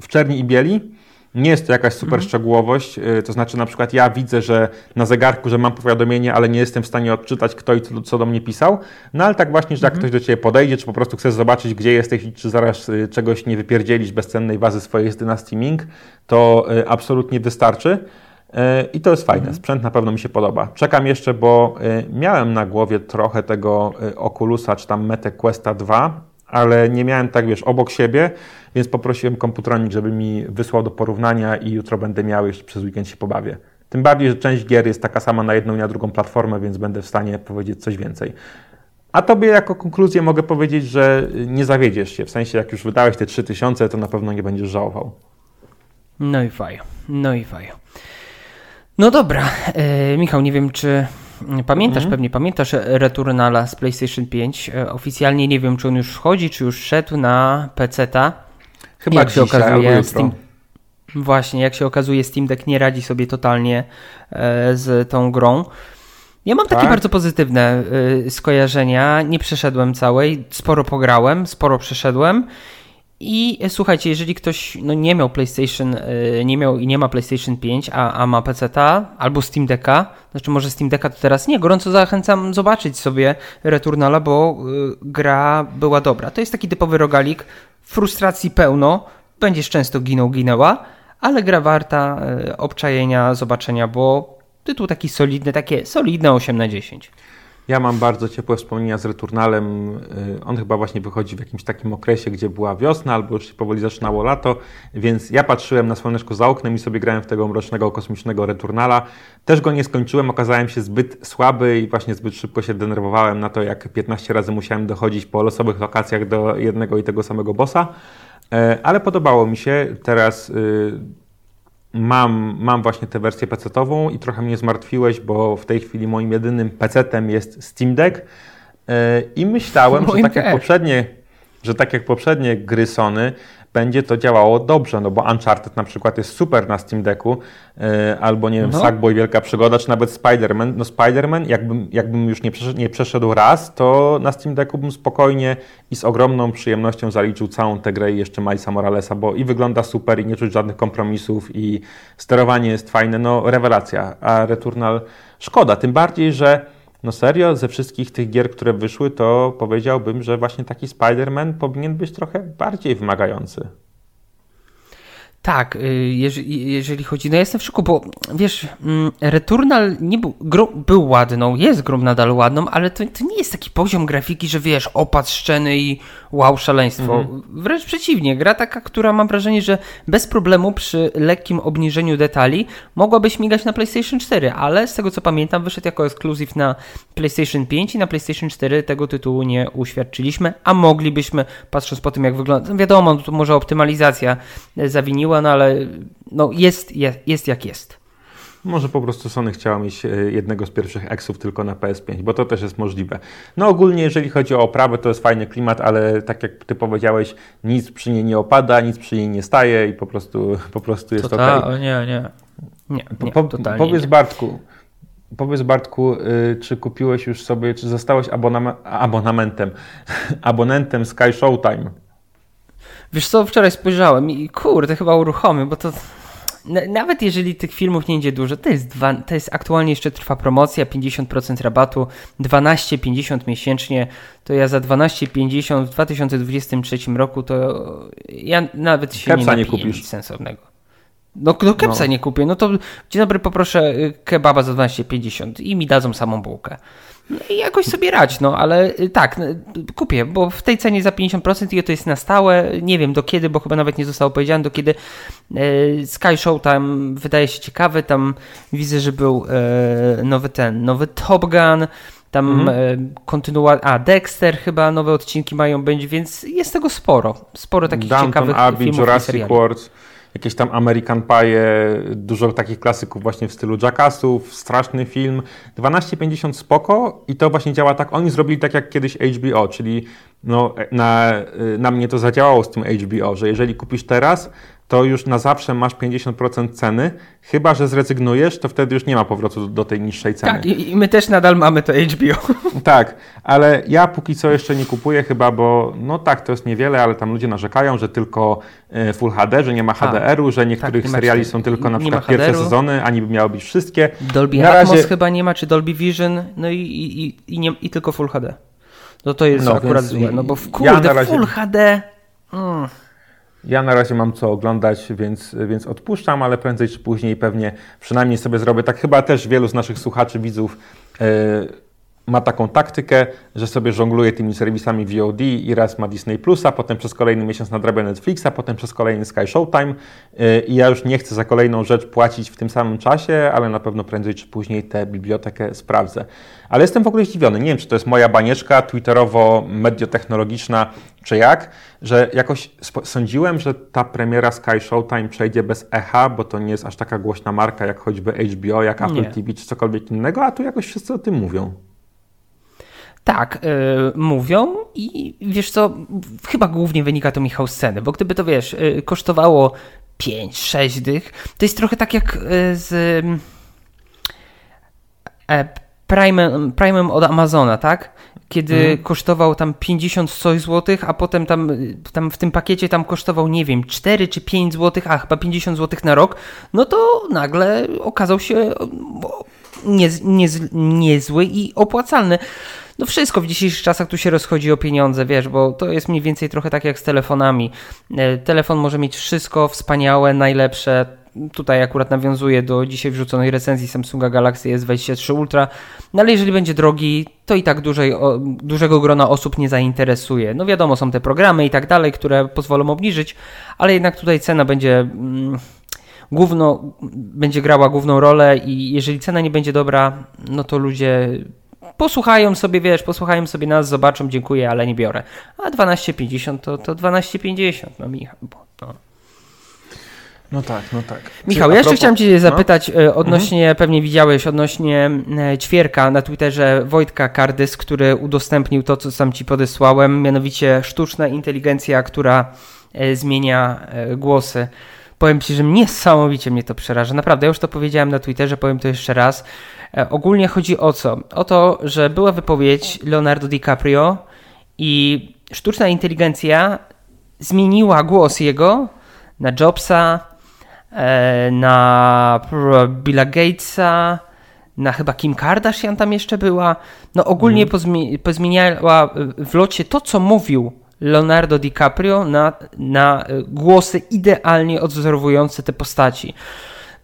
w czerni i bieli. Nie jest to jakaś super mhm. szczegółowość, y, to znaczy na przykład ja widzę, że na zegarku, że mam powiadomienie, ale nie jestem w stanie odczytać kto i co, co do mnie pisał, no ale tak właśnie, że jak mhm. ktoś do Ciebie podejdzie, czy po prostu chcesz zobaczyć, gdzie jesteś i czy zaraz czegoś nie wypierdzielisz bezcennej bazy swojej z Dynasty Ming, to absolutnie wystarczy. I to jest fajne. Mhm. Sprzęt na pewno mi się podoba. Czekam jeszcze, bo y, miałem na głowie trochę tego y, Oculusa czy tam Meta Questa 2, ale nie miałem tak, wiesz, obok siebie, więc poprosiłem komputronik, żeby mi wysłał do porównania i jutro będę miał jeszcze przez weekend się pobawię. Tym bardziej, że część gier jest taka sama na jedną i na drugą platformę, więc będę w stanie powiedzieć coś więcej. A tobie jako konkluzję mogę powiedzieć, że nie zawiedziesz się. W sensie, jak już wydałeś te 3000, to na pewno nie będziesz żałował. No i fajnie. No i fajnie. No dobra, e, Michał, nie wiem czy pamiętasz, mhm. pewnie pamiętasz Returnala z PlayStation 5. E, oficjalnie nie wiem, czy on już wchodzi, czy już szedł na PC-ta. Chyba jak się okazuje, Steam... Właśnie, jak się okazuje, Steam Deck nie radzi sobie totalnie e, z tą grą. Ja mam takie tak? bardzo pozytywne y, skojarzenia. Nie przeszedłem całej, sporo pograłem, sporo przeszedłem. I e, słuchajcie, jeżeli ktoś no, nie miał PlayStation, y, nie miał i nie ma PlayStation 5, a, a ma PC-ta albo Steam Decka, znaczy może Steam Decka to teraz nie, gorąco zachęcam zobaczyć sobie Returnala, bo y, gra była dobra. To jest taki typowy rogalik, frustracji pełno, będziesz często ginął, ginęła, ale gra warta y, obczajenia, zobaczenia, bo tytuł taki solidny, takie solidne 8 na 10. Ja mam bardzo ciepłe wspomnienia z Returnalem. Y, on chyba właśnie wychodzi w jakimś takim okresie, gdzie była wiosna albo już się powoli zaczynało lato, więc ja patrzyłem na słoneczko za oknem i sobie grałem w tego mrocznego, kosmicznego Returnala. Też go nie skończyłem, okazałem się zbyt słaby i właśnie zbyt szybko się denerwowałem na to, jak 15 razy musiałem dochodzić po losowych lokacjach do jednego i tego samego bossa. E, ale podobało mi się. Teraz y, mam, mam właśnie tę wersję PC-ową i trochę mnie zmartwiłeś, bo w tej chwili moim jedynym PC-tem jest Steam Deck. E, i myślałem, że tak jak poprzednie że tak jak poprzednie gry Sony, będzie to działało dobrze, no bo Uncharted na przykład jest super na Steam Decku, yy, albo nie wiem, no. Sackboy Wielka Przygoda, czy nawet Spider-Man. No Spider-Man, jakbym, jakbym już nie przeszedł, nie przeszedł raz, to na Steam Decku bym spokojnie i z ogromną przyjemnością zaliczył całą tę grę i jeszcze Milesa Moralesa, bo i wygląda super i nie czuć żadnych kompromisów i sterowanie jest fajne, no rewelacja. A Returnal szkoda, tym bardziej, że no serio, ze wszystkich tych gier, które wyszły, to powiedziałbym, że właśnie taki Spider-Man powinien być trochę bardziej wymagający. Tak, y, jeżeli, chodzi, no ja jestem w szoku, bo wiesz, mm, Returnal nie był, był ładną, jest grą nadal ładną, ale to, to nie jest taki poziom grafiki, że wiesz, opad szczeny i wow, szaleństwo. Mhm. Wręcz przeciwnie, gra taka, która mam wrażenie, że bez problemu przy lekkim obniżeniu detali mogłaby śmigać na PlayStation 4, ale z tego co pamiętam wyszedł jako ekskluzyw na PlayStation 5 i na PlayStation 4 tego tytułu nie uświadczyliśmy, a moglibyśmy, patrząc po tym jak wygląda, no wiadomo, to może optymalizacja zawiniła, no ale no jest, jest, jest jak jest. Może po prostu Sony chciała mieć e, jednego z pierwszych Exów tylko na PS5, bo to też jest możliwe. No ogólnie, jeżeli chodzi o oprawę, to jest fajny klimat, ale tak jak Ty powiedziałeś, nic przy niej nie opada, nic przy niej nie staje i po prostu, *laughs* po prostu jest to tak. Okay. Nie, nie. Nie, nie po, powiedz nie. Bartku, Powiedz Bartku, y, czy kupiłeś już sobie, czy zostałeś abonamentem, *laughs* abonentem Sky Showtime? Wiesz co, wczoraj spojrzałem i kurde, chyba uruchomię, bo to... Nawet jeżeli tych filmów nie idzie dużo, to jest, dwa, to jest aktualnie jeszcze trwa promocja, 50% rabatu, 12,50 miesięcznie, to ja za 12,50 w 2023 roku to ja nawet się Kepsa nie, nie kupisz. sensownego. No, no kepsa no. nie kupię, no to dzień dobry, poproszę y, kebaba za 12,50 i mi dadzą samą bułkę. No i jakoś sobie radź, no ale y, tak, no, kupię, bo w tej cenie za 50% i to jest na stałe. Nie wiem do kiedy, bo chyba nawet nie zostało powiedziane, do kiedy e, Sky Show tam wydaje się ciekawy. Tam widzę, że był nowy ten, nowy Top Gun. Tam mhm. e, kontynuacja. A, Dexter chyba nowe odcinki mają być, więc jest tego sporo. Sporo takich Downton ciekawych Abbey, filmów Jurassic World jakieś tam American Pie, dużo takich klasyków właśnie w stylu Jackassów, straszny film. 12,50 spoko i to właśnie działa tak. Oni zrobili tak jak kiedyś HBO, czyli no, na, na mnie to zadziałało z tym HBO, że jeżeli kupisz teraz, to już na zawsze masz 50% ceny, chyba że zrezygnujesz, to wtedy już nie ma powrotu do tej niższej ceny. Tak, i my też nadal mamy to HBO. *laughs* Tak, ale ja póki co jeszcze nie kupuję chyba, bo no tak, to jest niewiele, ale tam ludzie narzekają, że tylko e, Full HD, że nie ma HDR-u, że niektórych tak, seriali są tylko na przykład pierwsze sezony, a niby miały być wszystkie. Dolby na Atmos razie... chyba nie ma, czy Dolby Vision, no i, i, i, nie, i tylko Full HD. No to jest no, akurat złe, no bo w kurde, ja razie... Full HD... Mm. Ja na razie mam co oglądać, więc, więc odpuszczam, ale prędzej czy później pewnie przynajmniej sobie zrobię. Tak chyba też wielu z naszych słuchaczy, widzów yy, ma taką taktykę, że sobie żongluje tymi serwisami VOD i raz ma Disney Plusa, potem przez kolejny miesiąc nadrabia Netflixa, potem przez kolejny Sky Showtime yy, i ja już nie chcę za kolejną rzecz płacić w tym samym czasie, ale na pewno prędzej czy później tę bibliotekę sprawdzę. Ale jestem w ogóle zdziwiony. Nie wiem, czy to jest moja banieczka twitterowo-mediotechnologiczna, czy jak, że jakoś sądziłem, że ta premiera Sky Showtime przejdzie bez echa, bo to nie jest aż taka głośna marka jak choćby HBO, jak Apple nie. TV czy cokolwiek innego, a tu jakoś wszyscy o tym mówią. Tak, yy, mówią i wiesz co, chyba głównie wynika to Michał z ceny, bo gdyby to wiesz, yy, kosztowało 5-6 dych, to jest trochę tak jak yy, z Prime'em, Prime'em od Amazona, tak? Kiedy hmm. kosztował tam 50 coś złotych, a potem tam, tam w tym pakiecie tam kosztował, nie wiem, 4 czy 5 złotych, a chyba 50 złotych na rok, no to nagle okazał się niez, niez, niezły i opłacalny. No wszystko w dzisiejszych czasach tu się rozchodzi o pieniądze, wiesz, bo to jest mniej więcej trochę tak jak z telefonami. E, telefon może mieć wszystko wspaniałe, najlepsze. Tutaj akurat nawiązuje do dzisiaj wrzuconej recenzji Samsunga Galaxy S23 Ultra, no ale jeżeli będzie drogi, to i tak dużej, o, dużego grona osób nie zainteresuje. No wiadomo, są te programy i tak dalej, które pozwolą obniżyć, ale jednak tutaj cena będzie... Mm, główno, będzie grała główną rolę i jeżeli cena nie będzie dobra, no to ludzie posłuchają sobie, wiesz, posłuchają sobie nas, zobaczą, dziękuję, ale nie biorę. A 12,50 to, to 12,50, no Michał, bo, no. No tak, no tak. Michał, ja jeszcze chciałem Cię no? zapytać no? odnośnie, mhm. pewnie widziałeś, odnośnie e, ćwierka na Twitterze Wojtka Kardys, który udostępnił to, co sam Ci podesłałem, mianowicie sztuczna inteligencja, która zmienia głosy. Powiem Ci, że niesamowicie mnie to przeraża. Naprawdę, ja już to powiedziałem na Twitterze, powiem to jeszcze raz. E, ogólnie chodzi o co? O to, że była wypowiedź Leonardo DiCaprio i sztuczna inteligencja zmieniła głos jego na Jobsa, e, na Billa Gatesa, na chyba Kim Kardashian tam jeszcze była. No ogólnie mm. pozmieniała w locie to, co mówił Leonardo DiCaprio na, na e, głosy idealnie odwzorowujące te postaci.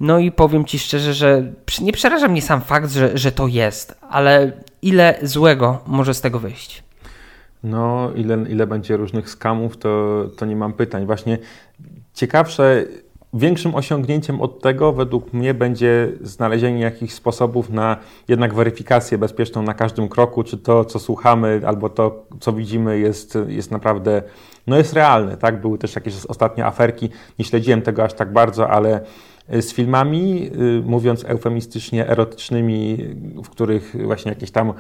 No i powiem Ci szczerze, że nie przeraża mnie sam fakt, że, że to jest, ale ile złego może z tego wyjść? No, ile, ile będzie różnych skamów, to, to nie mam pytań. Właśnie ciekawsze, większym osiągnięciem od tego według mnie będzie znalezienie jakichś sposobów na jednak weryfikację bezpieczną na każdym kroku, czy to, co słuchamy, albo to, co widzimy, jest, jest naprawdę, no jest realne, tak? Były też jakieś ostatnie aferki, nie śledziłem tego aż tak bardzo, ale z filmami, y, mówiąc eufemistycznie, erotycznymi, w których właśnie jakieś tam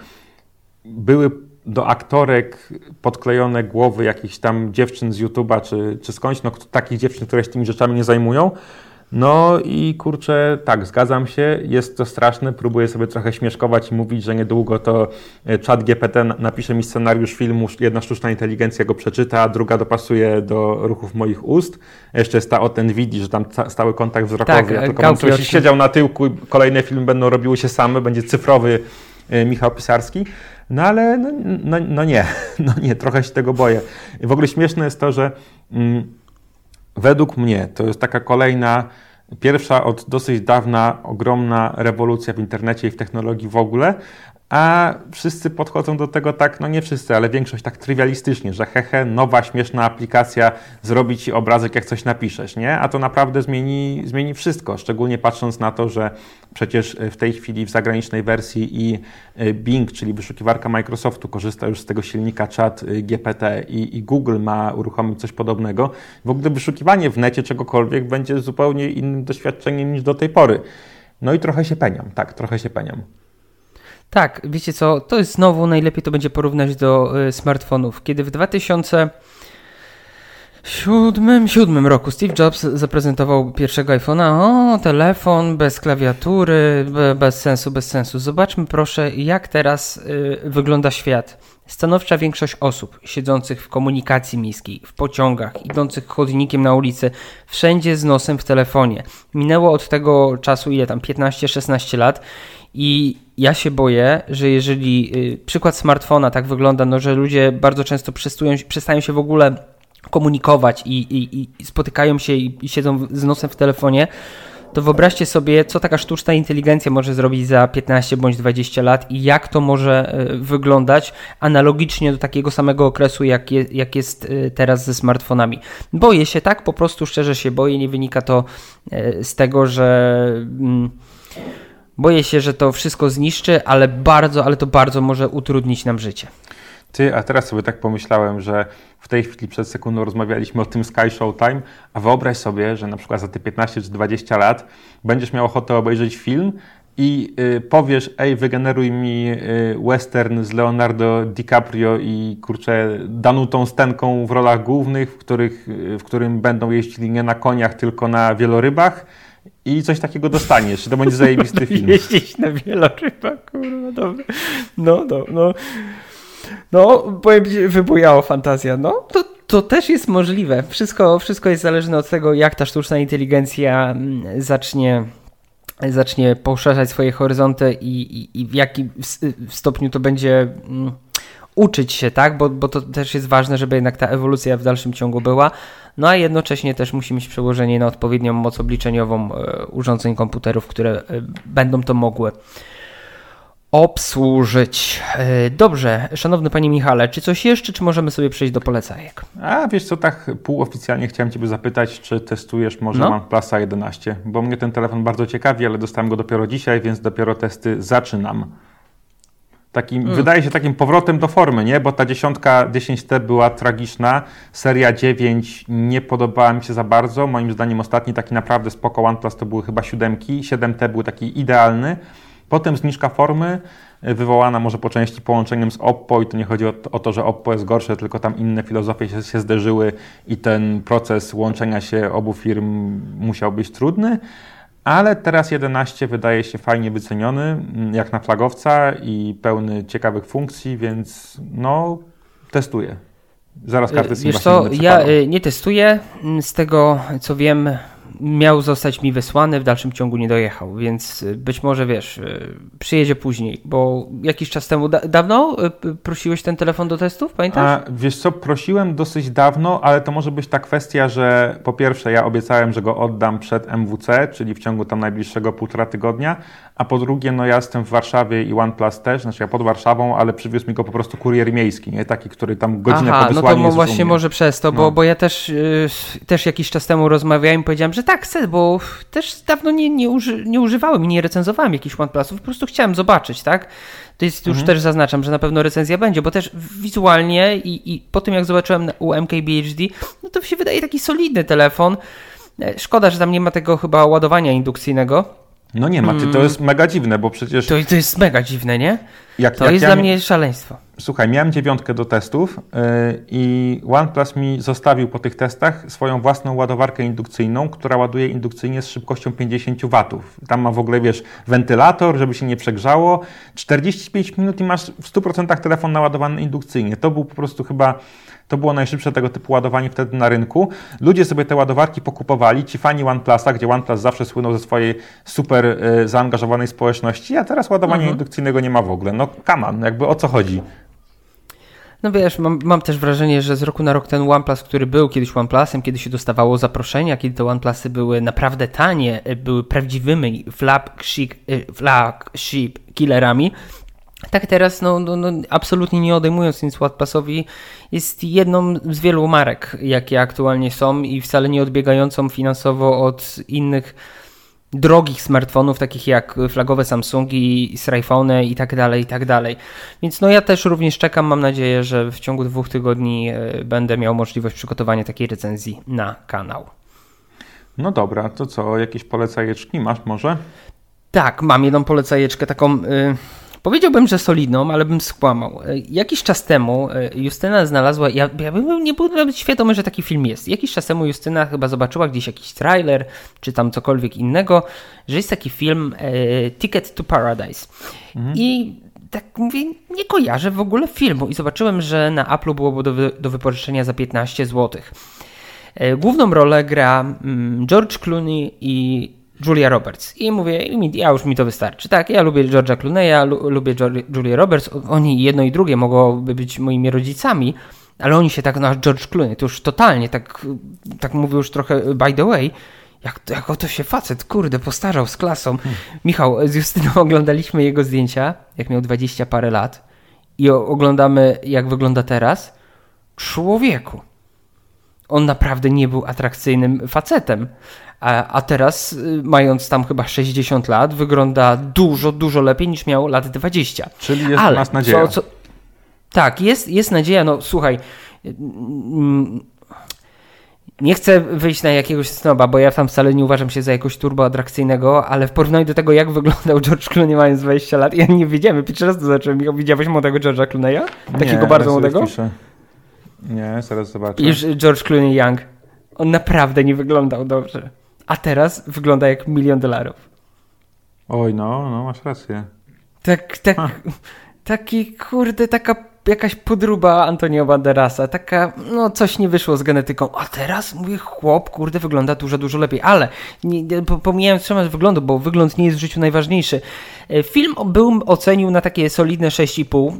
były do aktorek podklejone głowy jakichś tam dziewczyn z YouTube'a czy, czy skądś, no takich dziewczyn, które się tymi rzeczami nie zajmują, no i kurczę, tak, zgadzam się, jest to straszne, próbuję sobie trochę śmieszkować i mówić, że niedługo to e, czat GPT napisze mi scenariusz filmu, jedna sztuczna inteligencja go przeczyta, a druga dopasuje do ruchów moich ust. Jeszcze jest ta o ten widzi, że tam stały kontakt wzrokowy, tak, ja tylko będę coś siedział na tyłku i kolejne filmy będą robiły się same, będzie cyfrowy e, Michał Pisarski. No ale no, no, no nie, *laughs* no nie, trochę się tego boję. W ogóle śmieszne jest to, że... Mm, według mnie to jest taka kolejna, pierwsza od dosyć dawna ogromna rewolucja w internecie i w technologii w ogóle, a wszyscy podchodzą do tego tak, no nie wszyscy, ale większość tak trywialistycznie, że hehe, nowa, śmieszna aplikacja zrobi ci obrazek, jak coś napiszesz, nie? A to naprawdę zmieni, zmieni wszystko, szczególnie patrząc na to, że przecież w tej chwili w zagranicznej wersji i e, Bing, czyli wyszukiwarka Microsoftu, korzysta już z tego silnika chat e, GPT i, i Google ma uruchomić coś podobnego. W ogóle wyszukiwanie w necie czegokolwiek będzie zupełnie innym doświadczeniem niż do tej pory. No i trochę się peniam, tak, trochę się peniam. Tak, wiecie co, to jest znowu najlepiej to będzie porównać do y, smartfonów. Kiedy w 2007 roku Steve Jobs zaprezentował pierwszego iPhone'a, o, telefon bez klawiatury, bez sensu, bez sensu. Zobaczmy proszę, jak teraz y, wygląda świat. Stanowcza większość osób siedzących w komunikacji miejskiej, w pociągach, idących chodnikiem na ulicy, wszędzie z nosem w telefonie. Minęło od tego czasu ile tam 15-16 lat i ja się boję, że jeżeli y, przykład smartfona tak wygląda, no, że ludzie bardzo często przestają, przestają się w ogóle komunikować i, i, i spotykają się i, i siedzą z nosem w telefonie, to wyobraźcie sobie, co taka sztuczna inteligencja może zrobić za 15 bądź 20 lat i jak to może y, wyglądać analogicznie do takiego samego okresu, jak, je, jak jest y, teraz ze smartfonami. Boję się tak, po prostu szczerze się boję, nie wynika to z tego, że. Mm, Boję się, że to wszystko zniszczy, ale bardzo, ale to bardzo może utrudnić nam życie. Ty, a teraz sobie tak pomyślałem, że w tej chwili przed sekundą rozmawialiśmy o tym Sky Showtime, a wyobraź sobie, że na przykład za te 15 czy 20 lat będziesz miał ochotę obejrzeć film i y, powiesz, ej, wygeneruj mi y, western z Leonardo DiCaprio i kurczę, Danutą Stenką w rolach głównych, w, których, y, w którym będą jeździli nie na koniach, tylko na wielorybach i coś takiego dostaniesz. To będzie zajebisty *laughs* film. Jeździć na wielorybach, kurwa, dobra. No, no, no. No, powiem ci, wybujało fantazja. No, to, to też jest możliwe. Wszystko, wszystko jest zależne od tego, jak ta sztuczna inteligencja mm, zacznie zacznie poszerzać swoje horyzonty i, i, i w jakim stopniu to będzie mm, uczyć się, tak? Bo, bo to też jest ważne, żeby jednak ta ewolucja w dalszym ciągu była. No a jednocześnie też musi mieć przełożenie na odpowiednią moc obliczeniową e, urządzeń komputerów, które e, będą to mogły obsłużyć. E, dobrze, szanowny panie Michale, czy coś jeszcze, czy możemy sobie przejść do polecajek? A wiesz co, tak półoficjalnie chciałem ciebie zapytać, czy testujesz może no? OnePlusa 11, bo mnie ten telefon bardzo ciekawi, ale dostałem go dopiero dzisiaj, więc dopiero testy zaczynam. Takim, mm. Wydaje się takim powrotem do formy, nie? Bo ta dziesiątka 10T była tragiczna. Seria 9 nie podobała mi się za bardzo. Moim zdaniem ostatni taki naprawdę spoko OnePlus to były chyba siódemki. 7T był taki idealny. Potem zniżka formy, y, wywołana może po części połączeniem z Oppo i to nie chodzi o, o to, że Oppo jest gorsze, tylko tam inne filozofie się, się zderzyły i ten proces łączenia się obu firm musiał być trudny. Ale teraz 11 wydaje się fajnie wyceniony, mm, jak na flagowca i pełny ciekawych funkcji, więc no, testuję. Zaraz karty Wiesz co, ja y, nie testuję. Z tego co wiem, miał zostać mi wysłany, w dalszym ciągu nie dojechał, więc y, być może wiesz, y, przyjedzie później, bo jakiś czas temu, da dawno y, prosiłeś ten telefon do testów, pamiętasz? A, wiesz co, prosiłem dosyć dawno, ale to może być ta kwestia, że po pierwsze ja obiecałem, że go oddam przed MWC, czyli w ciągu tam najbliższego półtora tygodnia, a po drugie, no ja jestem w Warszawie i OnePlus też, znaczy ja pod Warszawą, ale przywiózł mi go po prostu kurier miejski, nie taki, który tam godzinę Aha, po wysłaniu no to właśnie może przez to, bo, no. bo ja też, też jakiś czas temu rozmawiałem i powiedziałem, że tak, chcę, bo też dawno nie, nie, uży, nie używałem i nie recenzowałem jakichś OnePlusów, po prostu chciałem zobaczyć, tak? To jest, już mhm. też zaznaczam, że na pewno recenzja będzie, bo też wizualnie i, i po tym jak zobaczyłem u MKBHD, no to się wydaje taki solidny telefon. E, szkoda, że tam nie ma tego chyba ładowania indukcyjnego, no nie ma, ty, to mm. jest mega dziwne, bo przecież... To, to jest mega dziwne, nie? Jak, to jak jest ja dla mnie szaleństwo. Słuchaj, miałem dziewiątkę do testów yy, i OnePlus mi zostawił po tych testach swoją własną ładowarkę indukcyjną, która ładuje indukcyjnie z szybkością 50 W. Tam ma w ogóle, wiesz, wentylator, żeby się nie przegrzało. 45 minut i masz w 100% telefon naładowany indukcyjnie. To był po prostu chyba to było najszybsze tego typu ładowanie wtedy na rynku. Ludzie sobie te ładowarki pokupowali, ci fani OnePlusa, gdzie OnePlus zawsze słynął ze swojej super y, zaangażowanej społeczności, a teraz ładowania mhm. indukcyjnego nie ma w ogóle. No come on, jakby o co chodzi? No wiesz, mam, mam, też wrażenie, że z roku na rok ten OnePlus, który był kiedyś OnePlusem, kiedy się dostawało zaproszenia, kiedy te OnePlusy były naprawdę tanie, y, były prawdziwymi flagship, y, flagship killerami, tak teraz, no, no, no, absolutnie nie odejmując nic OnePlusowi, jest jedną z wielu marek, jakie aktualnie są i wcale nie odbiegającą finansowo od innych drogich smartfonów, takich jak flagowe Samsungi, Sryfone i tak dalej, i tak dalej. Więc no ja też również czekam, mam nadzieję, że w ciągu dwóch tygodni e, będę miał możliwość przygotowania takiej recenzji na kanał. No dobra, to co, jakieś polecajeczki masz może? Tak, mam jedną polecajeczkę taką... Yy Powiedziałbym, że solidną, ale bym skłamał. E, jakiś czas temu e, Justyna znalazła, ja, ja bym nie był nawet świadomy, że taki film jest. Jakiś czas temu Justyna chyba zobaczyła gdzieś jakiś trailer, czy tam cokolwiek innego, że jest taki film e, Ticket to Paradise. Mhm. I tak mówię, nie kojarzę w ogóle filmu. I zobaczyłem, że na Apple było do, do wypożyczenia za 15 zł. E, główną rolę gra mm, George Clooney i Julia Roberts. I mówię, ja już mi to wystarczy. Tak, ja lubię George'a Clooney'a, lubię Julia Roberts. Oni jedno i drugie mogłoby być moimi rodzicami, ale oni się tak, no George Clooney, to już totalnie, tak, tak mówię już trochę by the way, jak, jak oto się facet, kurde, postarzał z klasą. Hmm. Michał, z Justyną *laughs* oglądaliśmy jego zdjęcia, jak miał 20 parę lat i oglądamy, jak wygląda teraz. Człowieku. On naprawdę nie był atrakcyjnym facetem. A, a teraz, y, mając tam chyba 60 lat, wygląda dużo, dużo lepiej niż miał lat 20. Czyli jest Ale, nas nadzieja. Co, co, tak, jest, jest nadzieja. No słuchaj, mm, nie chcę wyjść na jakiegoś snoba, bo ja tam wcale nie uważam się za jakoś turbo atrakcyjnego, ale w porównaniu do tego, jak wyglądał George Clooney mając 20 lat, ja nie wiedziałem. Pierwszy raz to zacząłem. Widziałeś młodego George'a Clooney'a? Takiego nie, bardzo młodego? Nie, zaraz zobaczę. Już George Clooney Young. On naprawdę nie wyglądał dobrze a teraz wygląda jak milion dolarów. Oj, no, no, masz rację. Tak, tak, taki, kurde, taka jakaś podruba Antonio Banderasa, taka, no coś nie wyszło z genetyką, a teraz mówię, chłop, kurde, wygląda dużo, dużo lepiej, ale nie, nie, pomijając temat wyglądu, bo wygląd nie jest w życiu najważniejszy. E, film był ocenił na takie solidne 6,5, e,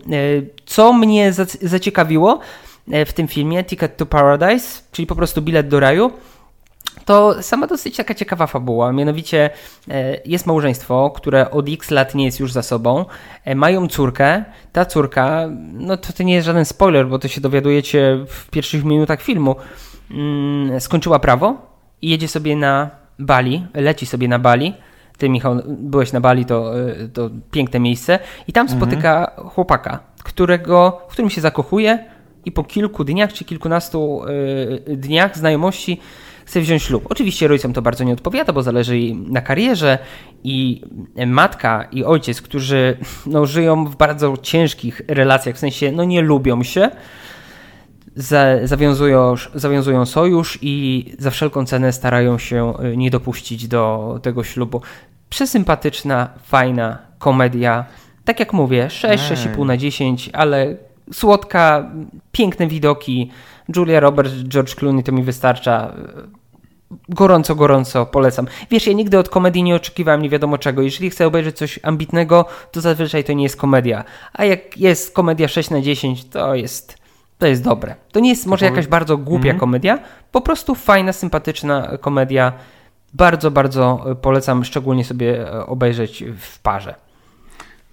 co mnie zaciekawiło w tym filmie, Ticket to Paradise, czyli po prostu bilet do raju, to sama dosyć taka ciekawa fabuła. Mianowicie e, jest małżeństwo, które od x lat nie jest już za sobą. E, mają córkę. Ta córka, no to, to nie jest żaden spoiler, bo to się dowiadujecie w pierwszych minutach filmu. Mm, skończyła prawo i jedzie sobie na Bali, leci sobie na Bali. Ty, Michał, byłeś na Bali, to, e, to piękne miejsce. I tam mhm. spotyka chłopaka, którego, w którym się zakochuje i po kilku dniach, czy kilkunastu dniach znajomości chce wziąć ślub. Oczywiście rodzicom to bardzo nie odpowiada, bo zależy im na karierze i matka i ojciec, którzy no, żyją w bardzo ciężkich relacjach, w sensie no, nie lubią się, zawiązują, zawiązują sojusz i za wszelką cenę starają się y, nie dopuścić do tego ślubu. Przesympatyczna, fajna komedia. Tak jak mówię, 6, 6,5 na 10, ale słodka, piękne widoki. Julia Roberts, George Clooney to mi wystarcza gorąco, gorąco polecam. Wiesz, ja nigdy od komedii nie oczekiwałem nie wiadomo czego. Jeżeli chcę obejrzeć coś ambitnego, to zazwyczaj to nie jest komedia. A jak jest komedia 6 na 10, to jest, to jest dobre. To nie jest może jakaś bardzo głupia mhm. komedia, po prostu fajna, sympatyczna komedia. Bardzo, bardzo polecam szczególnie sobie obejrzeć w parze.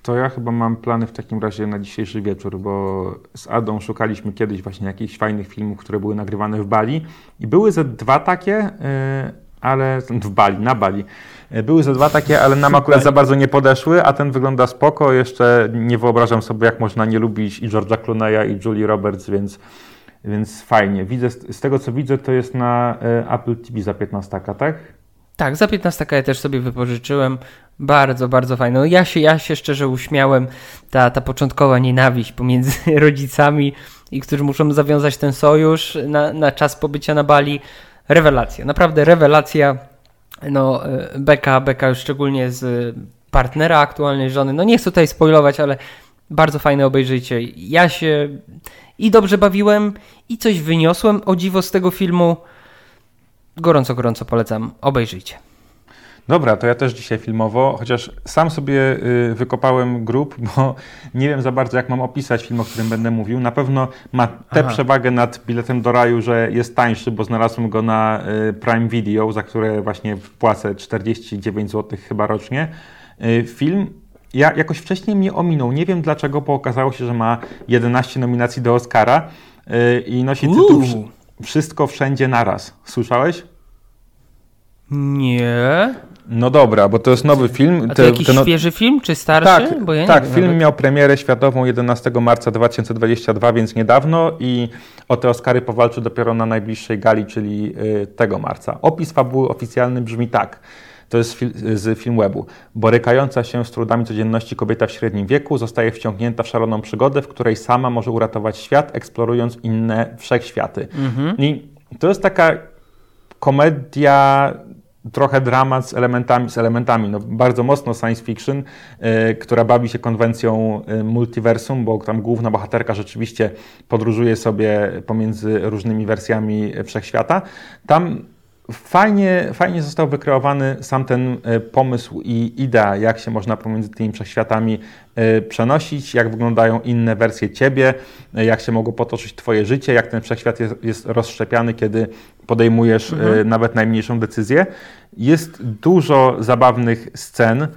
To ja chyba mam plany w takim razie na dzisiejszy wieczór, bo z Adą szukaliśmy kiedyś właśnie jakichś fajnych filmów, które były nagrywane w Bali i były ze dwa takie, e, ale *laughs* w Bali, na Bali. E, były ze dwa takie, ale nam akurat za bardzo nie podeszły, a ten wygląda spoko. Jeszcze nie wyobrażam sobie, jak można nie lubić i George'a Clooney'a i Julie Roberts, więc, więc fajnie. Widzę, z tego co widzę, to jest na e, Apple TV za 15, tak? Tak, za 15 ja też sobie wypożyczyłem. Bardzo, bardzo fajne. Ja się, ja się szczerze uśmiałem. Ta, ta początkowa nienawiść pomiędzy *laughs* rodzicami i którzy muszą zawiązać ten sojusz na, na czas pobycia na Bali. Rewelacja, naprawdę rewelacja. No, e, Beka, Beka już szczególnie z partnera aktualnej żony. No nie chcę tutaj spoilować, ale bardzo fajne obejrzyjcie. Ja się i dobrze bawiłem, i coś wyniosłem o dziwo z tego filmu gorąco, gorąco polecam. Obejrzyjcie. Dobra, to ja też dzisiaj filmowo, chociaż sam sobie y, wykopałem grób, bo *laughs* nie wiem za bardzo, jak mam opisać film, o którym będę mówił. Na pewno ma tę Aha. przewagę nad biletem do raju, że jest tańszy, bo znalazłem go na y, Prime Video, za które właśnie płacę 49 zł chyba rocznie. Y, film ja jakoś wcześniej mnie ominął. Nie wiem dlaczego, bo okazało się, że ma 11 nominacji do Oscara i nosi tytuł wszystko wszędzie naraz. Słyszałeś? Nie. No dobra, bo to jest nowy film. A to jakiś no... świeży film, czy starszy? Tak, ja tak film nawet. miał premierę światową 11 marca 2022, więc niedawno i o te Oscary powalczy dopiero na najbliższej gali, czyli y, tego marca. Opis fabuły oficjalny brzmi tak. To jest z film webu. Borykająca się z trudami codzienności kobieta w średnim wieku zostaje wciągnięta w szaloną przygodę, w której sama może uratować świat, eksplorując inne wszechświaty. Mhm. I to jest taka komedia trochę dramat z elementami, z elementami no, bardzo mocno science fiction, y, która bawi się konwencją y, multiversum, bo tam główna bohaterka rzeczywiście podróżuje sobie pomiędzy różnymi wersjami wszechświata. Tam Fajnie, fajnie został wykreowany sam ten e, pomysł i idea, jak się można pomiędzy tymi wszechświatami e, przenosić, jak wyglądają inne wersje ciebie, e, jak się mogło potoczyć twoje życie, jak ten wszechświat jest, jest rozszczepiany, kiedy podejmujesz mhm. nawet najmniejszą decyzję. Jest dużo zabawnych scen.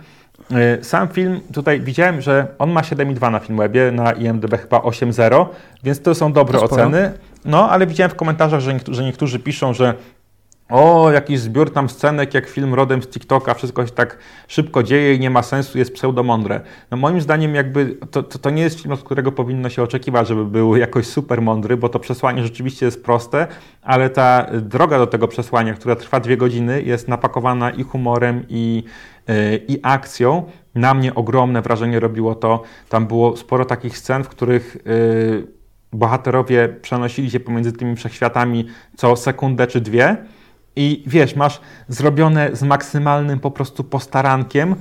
Sam film, tutaj widziałem, że on ma 7,2 na Filmwebie, na IMDb chyba 8,0, więc to są dobre to oceny. No, ale widziałem w komentarzach, że niektórzy, że niektórzy piszą, że o, jakiś zbiór tam scenek, jak film rodem z TikToka, wszystko się tak szybko dzieje i nie ma sensu, jest pseudomądre. No moim zdaniem jakby to, to, to, nie jest film, od którego powinno się oczekiwać, żeby był *laughs* jakoś super mądry, bo to przesłanie rzeczywiście jest proste, ale ta droga do tego przesłania, która trwa dwie godziny, jest napakowana i humorem, i, yy, i akcją. Na mnie ogromne wrażenie robiło to. Tam było sporo takich scen, w których yy, bohaterowie przenosili się pomiędzy tymi wszechświatami co sekundę czy dwie i wiesz, masz zrobione z maksymalnym po prostu postarankiem y,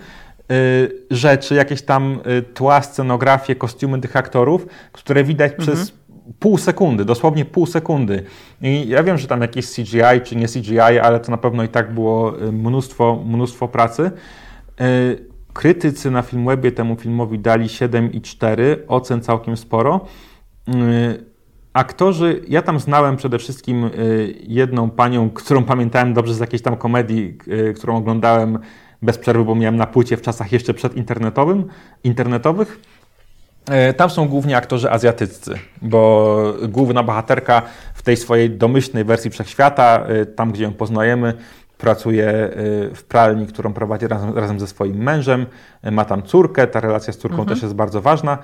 rzeczy, jakieś tam y, tła, scenografie, kostiumy tych aktorów, które widać mhm. przez pół sekundy, dosłownie pół sekundy. I ja wiem, że tam jakieś CGI czy nie CGI, ale to na pewno i tak było y, mnóstwo, mnóstwo pracy. Y, krytycy na Filmwebie temu filmowi dali 7,4, ocen całkiem sporo. Y, aktorzy, ja tam znałem przede wszystkim jedną panią, którą pamiętałem dobrze z jakiejś tam komedii, którą oglądałem bez przerwy, bo miałem na płycie w czasach jeszcze przedinternetowym, internetowych. E, tam są głównie aktorzy azjatyccy, bo główna bohaterka w tej swojej domyślnej wersji wszechświata, e, tam gdzie ją poznajemy, pracuje w pralni, którą prowadzi razem, razem ze swoim mężem, ma tam córkę, ta relacja z córką mhm. też jest bardzo ważna.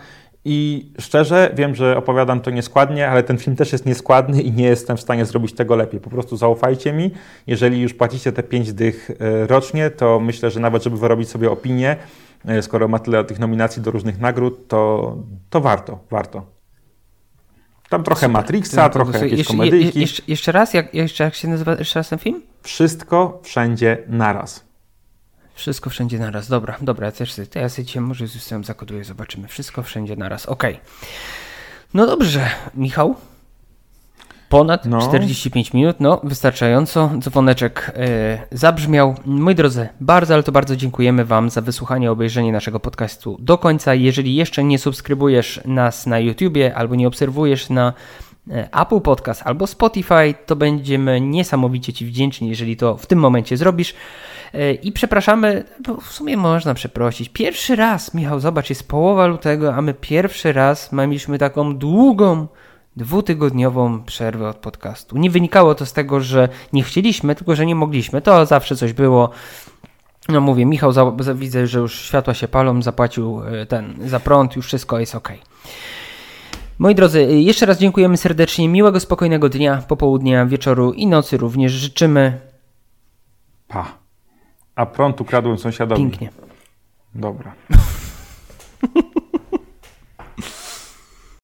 I szczerze wiem, że opowiadam to nieskładnie, ale ten film też jest nieskładny i nie jestem w stanie zrobić tego lepiej. Po prostu zaufajcie mi. Jeżeli już płacicie te 5 dych rocznie, to myślę, że nawet żeby wyrobić sobie opinię, E, skoro ma tyle tych nominacji do różnych nagród, to, to warto, warto. Tam trochę. Matrixa, trochę jakieś jeszcze, komedyjki. Jeszcze, jeszcze raz, jak, jeszcze jak się nazywa jeszcze raz ten film? Wszystko, wszędzie, naraz. Wszystko, wszędzie, naraz. Dobra, dobra, ja też sobie, to ja sobie dzisiaj może z zakoduję, zobaczymy. Wszystko, wszędzie, naraz. Okej. Okay. No dobrze, Michał, Ponad no. 45 minut, no wystarczająco. Dzwoneczek yy, zabrzmiał. Moi drodzy, bardzo, ale to bardzo dziękujemy Wam za wysłuchanie, obejrzenie naszego podcastu do końca. Jeżeli jeszcze nie subskrybujesz nas na YouTubie albo nie obserwujesz na e, Apple Podcast albo Spotify, to będziemy niesamowicie Ci wdzięczni, jeżeli to w tym momencie zrobisz. I przepraszamy, bo w sumie można przeprosić. Pierwszy raz, Michał, zobacz, jest połowa lutego, a my pierwszy raz mieliśmy taką długą dwutygodniową przerwę od podcastu. Nie wynikało to z tego, że nie chcieliśmy, tylko że nie mogliśmy. To zawsze coś było. No mówię, Michał, za, za, widzę, że już światła się palą, zapłacił e, ten za prąd, już wszystko jest ok. Moi drodzy, e, jeszcze raz dziękujemy serdecznie. Miłego, spokojnego dnia, popołudnia, wieczoru i nocy również życzymy. Pa. A prąd ukradłem sąsiadowi. Pięknie. Dobra. *laughs*